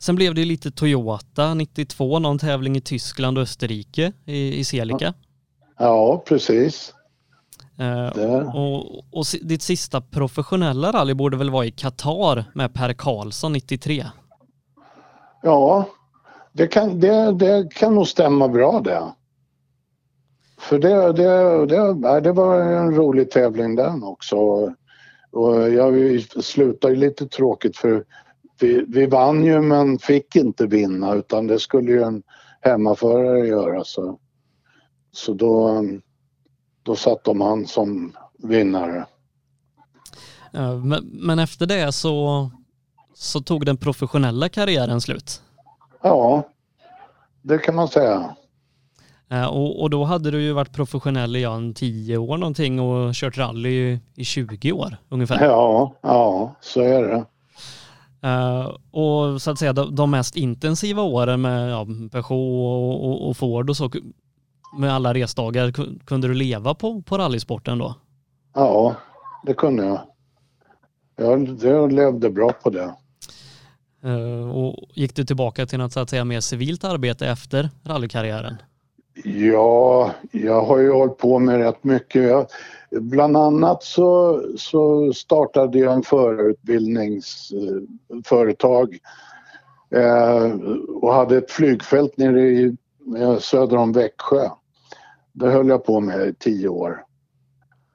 Sen blev det lite Toyota 92, någon tävling i Tyskland och Österrike i, i Selika. Ja, precis. Uh, och, och, ditt sista professionella rally borde väl vara i Qatar med Per Karlsson 93? Ja, det kan, det, det kan nog stämma bra det. För det, det, det, det var en rolig tävling den också. Och jag slutade lite tråkigt för vi, vi vann ju men fick inte vinna utan det skulle ju en hemmaförare göra så, så då då satt de han som vinnare. Men, men efter det så, så tog den professionella karriären slut? Ja, det kan man säga. Och, och, då hade du ju varit professionell i en tio år någonting och kört rally i 20 år ungefär. Ja, ja, så är det. Uh, och så att säga de, de mest intensiva åren med ja, Peugeot och, och, och, Ford och så med alla resdagar, kunde du leva på, på rallysporten då? Ja, det kunde jag. Jag, jag levde bra på det. Uh, och gick du tillbaka till något så att säga mer civilt arbete efter rallykarriären? Ja, jag har ju hållit på med rätt mycket. Jag, bland annat så, så startade jag en förarutbildningsföretag eh, och hade ett flygfält nere i eh, söder om Växjö. Det höll jag på med i tio år.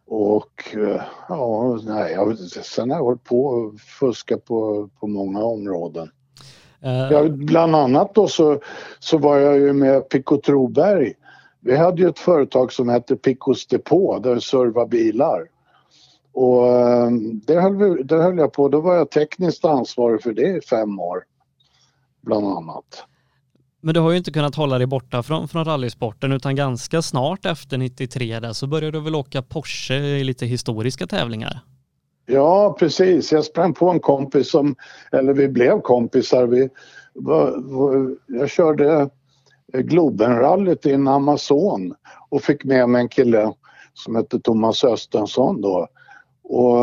Och eh, ja, nej, jag, sen har jag hållit på och fuskat på, på många områden. Uh... Ja, bland annat då så, så var jag ju med Pico Troberg. Vi hade ju ett företag som hette Picos Depot där vi servade bilar. Och eh, det höll, vi, det höll jag på, då var jag tekniskt ansvarig för det i fem år. Bland annat. Men du har ju inte kunnat hålla dig borta från, från rallysporten utan ganska snart efter 93 där så började du väl åka Porsche i lite historiska tävlingar? Ja, precis. Jag sprang på en kompis som, eller vi blev kompisar. Vi, jag körde Globenrallyt i en Amazon och fick med mig en kille som hette Thomas Östensson då. Och,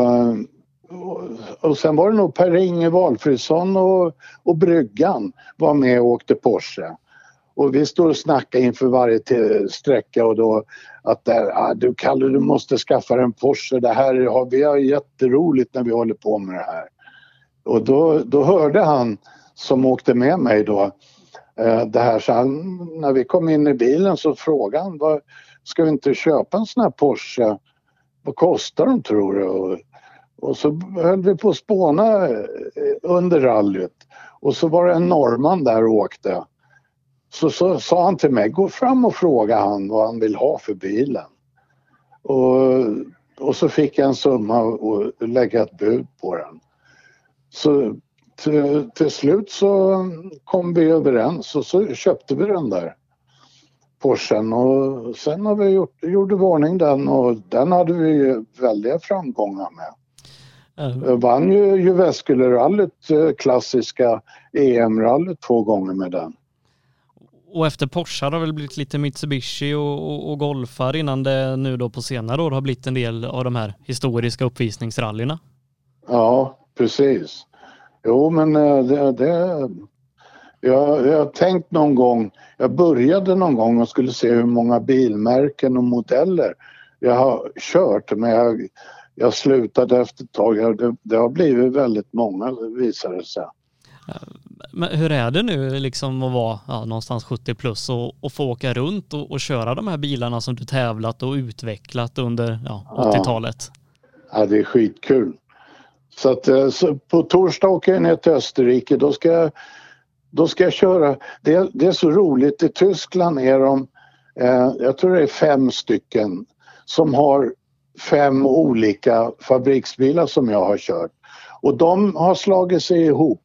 och, och sen var det nog Per-Inge Valfridsson och, och Bryggan var med och åkte Porsche. Och vi står och snackar inför varje sträcka och då att där, ah, du Kalle du måste skaffa en Porsche, det här har vi har jätteroligt när vi håller på med det här. Och då, då hörde han som åkte med mig då eh, det här så han, när vi kom in i bilen så frågade han ska vi inte köpa en sån här Porsche? Vad kostar de tror du? Och, så höll vi på att spåna eh, under rallyt och så var det en norrman där och åkte så, så sa han till mig, gå fram och fråga han vad han vill ha för bilen. Och, och så fick jag en summa och lägga ett bud på den. Så till, till slut så kom vi överens och så köpte vi den där Porschen och sen har vi gjort, gjorde vi ordning den och den hade vi väldiga framgångar med. Mm. Vann ju Jyväskylärallyt, eh, klassiska EM-rallyt två gånger med den. Och efter Porsche har det väl blivit lite Mitsubishi och, och, och Golfar innan det nu då på senare år har blivit en del av de här historiska uppvisningsrallyna. Ja, precis. Jo, men eh, det, det jag, jag har tänkt någon gång, jag började någon gång och skulle se hur många bilmärken och modeller jag har kört men jag, jag slutade efter ett tag. Det, det har blivit väldigt många visar det sig. Men hur är det nu liksom att vara ja, någonstans 70 plus och, och få åka runt och, och, köra de här bilarna som du tävlat och utvecklat under ja, 80-talet? Ja. ja. det är skitkul. Så att eh, så på torsdag åker jag ner till Österrike. Då ska jag, då ska jag köra. Det, det är så roligt. I Tyskland är de, eh, jag tror det är fem stycken som har fem olika fabriksbilar som jag har kört. Och de har slagit sig ihop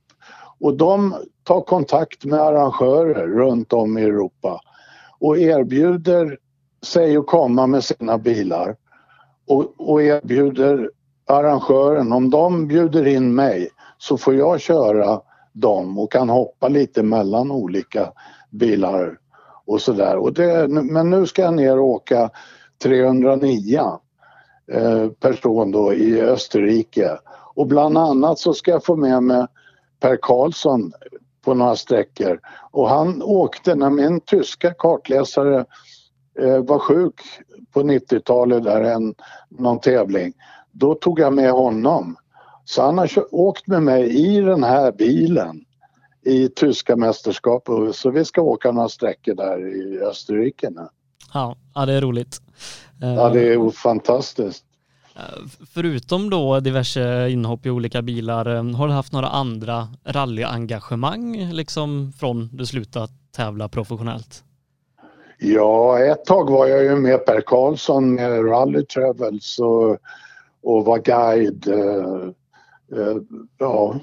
och de tar kontakt med arrangörer runt om i Europa och erbjuder sig att komma med sina bilar och, och erbjuder arrangören, om de bjuder in mig så får jag köra dem och kan hoppa lite mellan olika bilar och sådär. Men nu ska jag ner och åka 309 Eh, person då i Österrike och bland annat så ska jag få med mig Per Karlsson på några sträckor och han åkte när min tyska kartläsare eh, var sjuk på 90-talet där en, någon tävling. Då tog jag med honom. Så han har åkt med mig i den här bilen i tyska mästerskapet så vi ska åka några sträckor där i Österrike nu. Ja, ja det är roligt. Ja, det är fantastiskt. Eh, förutom då diverse inhopp i olika bilar, eh, har du haft några andra rallyengagemang liksom från du slutat tävla professionellt? Ja, ett tag var jag ju med Per Karlsson med Rally Travels och, och var guide eh, ja,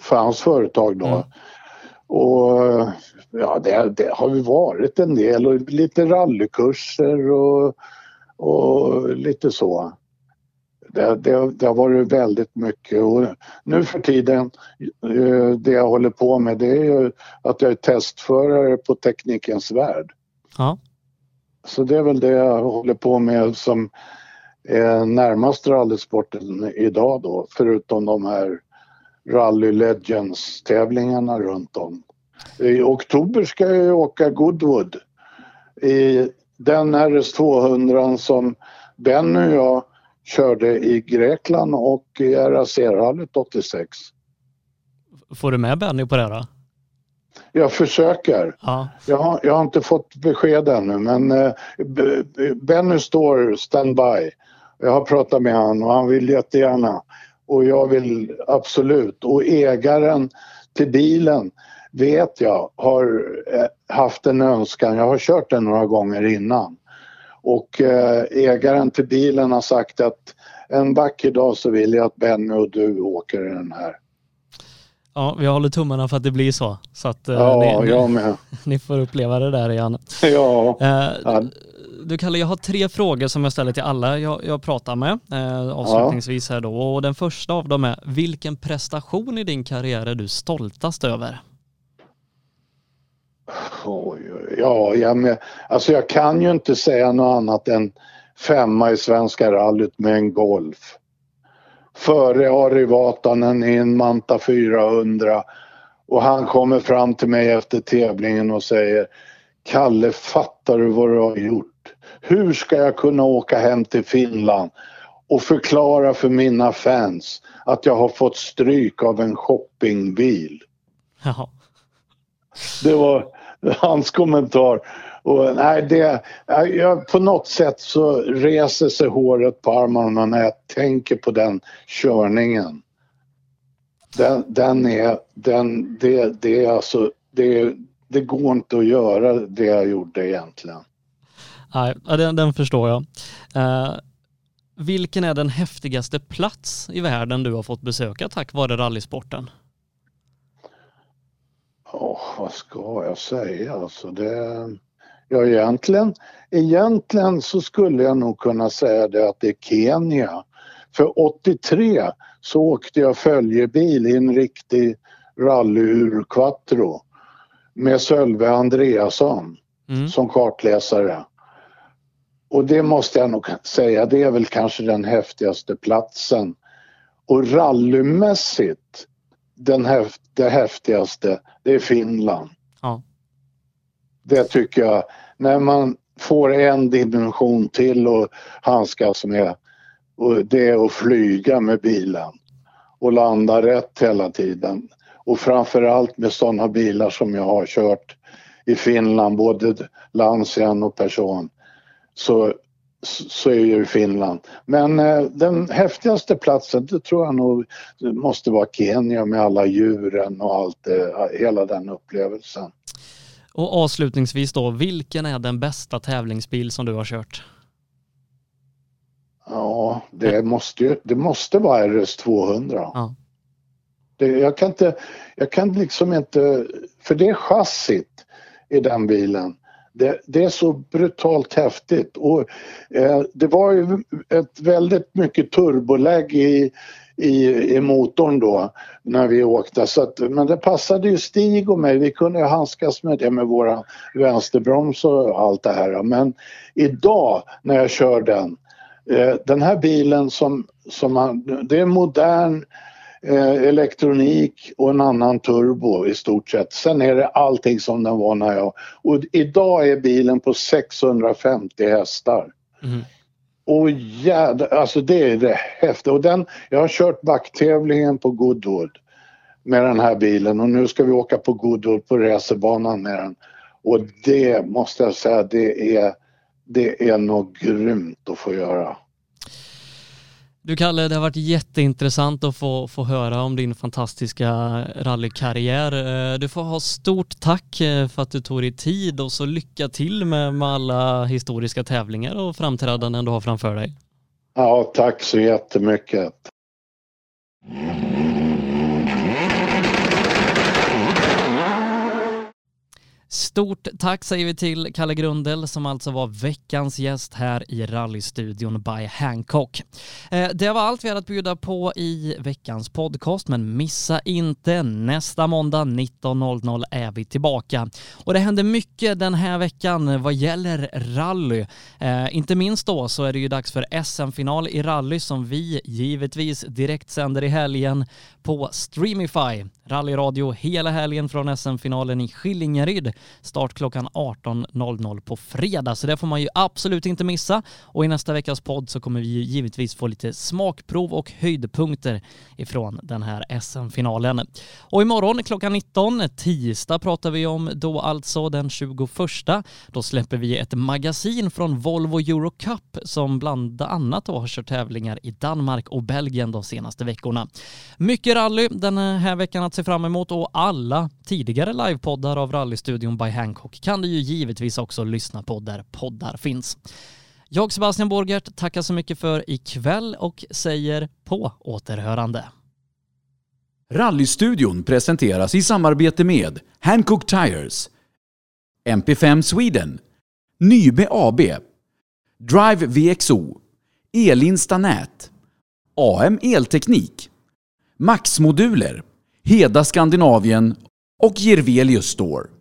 för hans företag då. Mm. Och ja, det, det, har ju varit en del och lite rallykurser och, och lite så. det, det, det har varit väldigt mycket och nu för tiden eh, det jag håller på med det är ju att jag är testförare på Teknikens Värld. Ja. Så det är väl det jag håller på med som är närmast rallysporten idag då, förutom de här Rally Legends tävlingarna runt om. I oktober ska jag åka Goodwood i den RS200 som Benny och jag körde i Grekland och i RAC-rallyt 86. Får du med Benny på det då? Jag försöker. Ja. Jag har, jag har inte fått besked ännu men eh, Benny står standby. Jag har pratat med honom och han vill jättegärna. Och jag vill absolut. Och ägaren till bilen vet jag har eh, haft en önskan. Jag har kört den några gånger innan. Och eh, ägaren till bilen har sagt att en vacker dag så vill jag att Benny och du åker i den här. Ja, vi håller tummarna för att det blir så. Så att eh, Ja, ni, jag med. ni får uppleva det där igen. Ja, Eh. Du Kalle, jag har tre frågor som jag ställer till alla jag, jag pratar med eh, avslutningsvis här då. Och den första av dem är, vilken prestation i din karriär är du stoltast över? Oj, ja, jag, med, alltså jag kan ju inte säga något annat än femma i Svenska rallyt med en Golf. Före Ari Vatanen i en Manta 400 och han kommer fram till mig efter tävlingen och säger Kalle, fattar du vad du har gjort? Hur ska jag kunna åka hem till Finland och förklara för mina fans att jag har fått stryk av en shoppingbil? Jaha. Det var hans kommentar. Och nej, det, jag, på något sätt så reser sig håret på armarna när jag tänker på den körningen. Den, den är, den, det, det är alltså, det, det går inte att göra det jag gjorde egentligen. Nej, den, den förstår jag. Eh, vilken är den häftigaste plats i världen du har fått besöka tack vare rallysporten? Åh, vad ska jag säga alltså det... Ja egentligen, egentligen så skulle jag nog kunna säga det att det är Kenya. För 83 så åkte jag följebil i en riktig rallyur quattro med Sölve Andreasson Mm. som kartläsare. Och det måste jag nog säga, det är väl kanske den häftigaste platsen. Och rallymässigt, den häft, det häftigaste, det är Finland. Ja. Det tycker jag, när man får en dimension till att handskas med och det är att flyga med bilen och landa rätt hela tiden. Och framförallt med sådana bilar som jag har kört i Finland, både Lancian och Person, så, så är ju Finland. Men eh, den häftigaste platsen, det tror jag nog måste vara Kenya med alla djuren och allt, eh, hela den upplevelsen. Och avslutningsvis då, vilken är den bästa tävlingsbil som du har kört? Ja, det måste ju, det måste vara RS200. Ja. Det, jag kan inte, jag kan liksom inte, för det chassit i den bilen, det, det är så brutalt häftigt. Och eh, det var ju ett väldigt mycket turbolägg i, i, i motorn då när vi åkte. Så att, men det passade ju Stig och mig, vi kunde ju handskas med det med våra vänsterbroms och allt det här. Men idag när jag kör den Eh, den här bilen som, som man, det är modern elektronik och en annan turbo i stort sett. Sen är det allting som den var när jag... Och idag är bilen på 650 hästar. Mm. Och jädra, alltså det är det häftiga. Och den, jag har kört backtävlingen på Goodwood med den här bilen och nu ska vi åka på Goodwood på racerbanan med den. Och det måste jag säga, det är, det är nog grymt att få göra. Du Kalle, det har varit jätteintressant att få, få höra om din fantastiska rallykarriär. Eh, du får ha stort tack eh, för att du tog dig tid och så lycka till med, med alla historiska tävlingar och framträdanden du har framför dig. Ja, tack så jättemycket. Stort tack säger vi till Kalle Grundel som alltså var veckans gäst här i rallystudion by Hancock. Eh, det var allt vi hade att bjuda på i veckans podcast, men missa inte nästa måndag 19.00 är vi tillbaka. Och det händer mycket den här veckan vad gäller rally. Eh, inte minst då så är det ju dags för SM-final i rally som vi givetvis direkt sänder i helgen på Streamify. Rallyradio hela helgen från SM-finalen i Skillingaryd. Start klockan 18.00 på fredag, så det får man ju absolut inte missa. Och i nästa veckas podd så kommer vi ju givetvis få lite smakprov och höjdpunkter ifrån den här SM-finalen. Och imorgon klockan 19, tisdag pratar vi om då alltså den 21. Då släpper vi ett magasin från Volvo Euro Cup som bland annat då har kört tävlingar i Danmark och Belgien de senaste veckorna. Mycket rally den här veckan att se fram emot och alla tidigare livepoddar av Rallystudion by Hancock kan du ju givetvis också lyssna på där poddar finns. Jag Sebastian Borgert tackar så mycket för ikväll och säger på återhörande. Rallystudion presenteras i samarbete med Hancock Tires, MP5 Sweden, Nybe AB, Drive VXO, Elinsta Nät, AM Elteknik, Max Moduler, Heda Skandinavien och Jirvelius Store.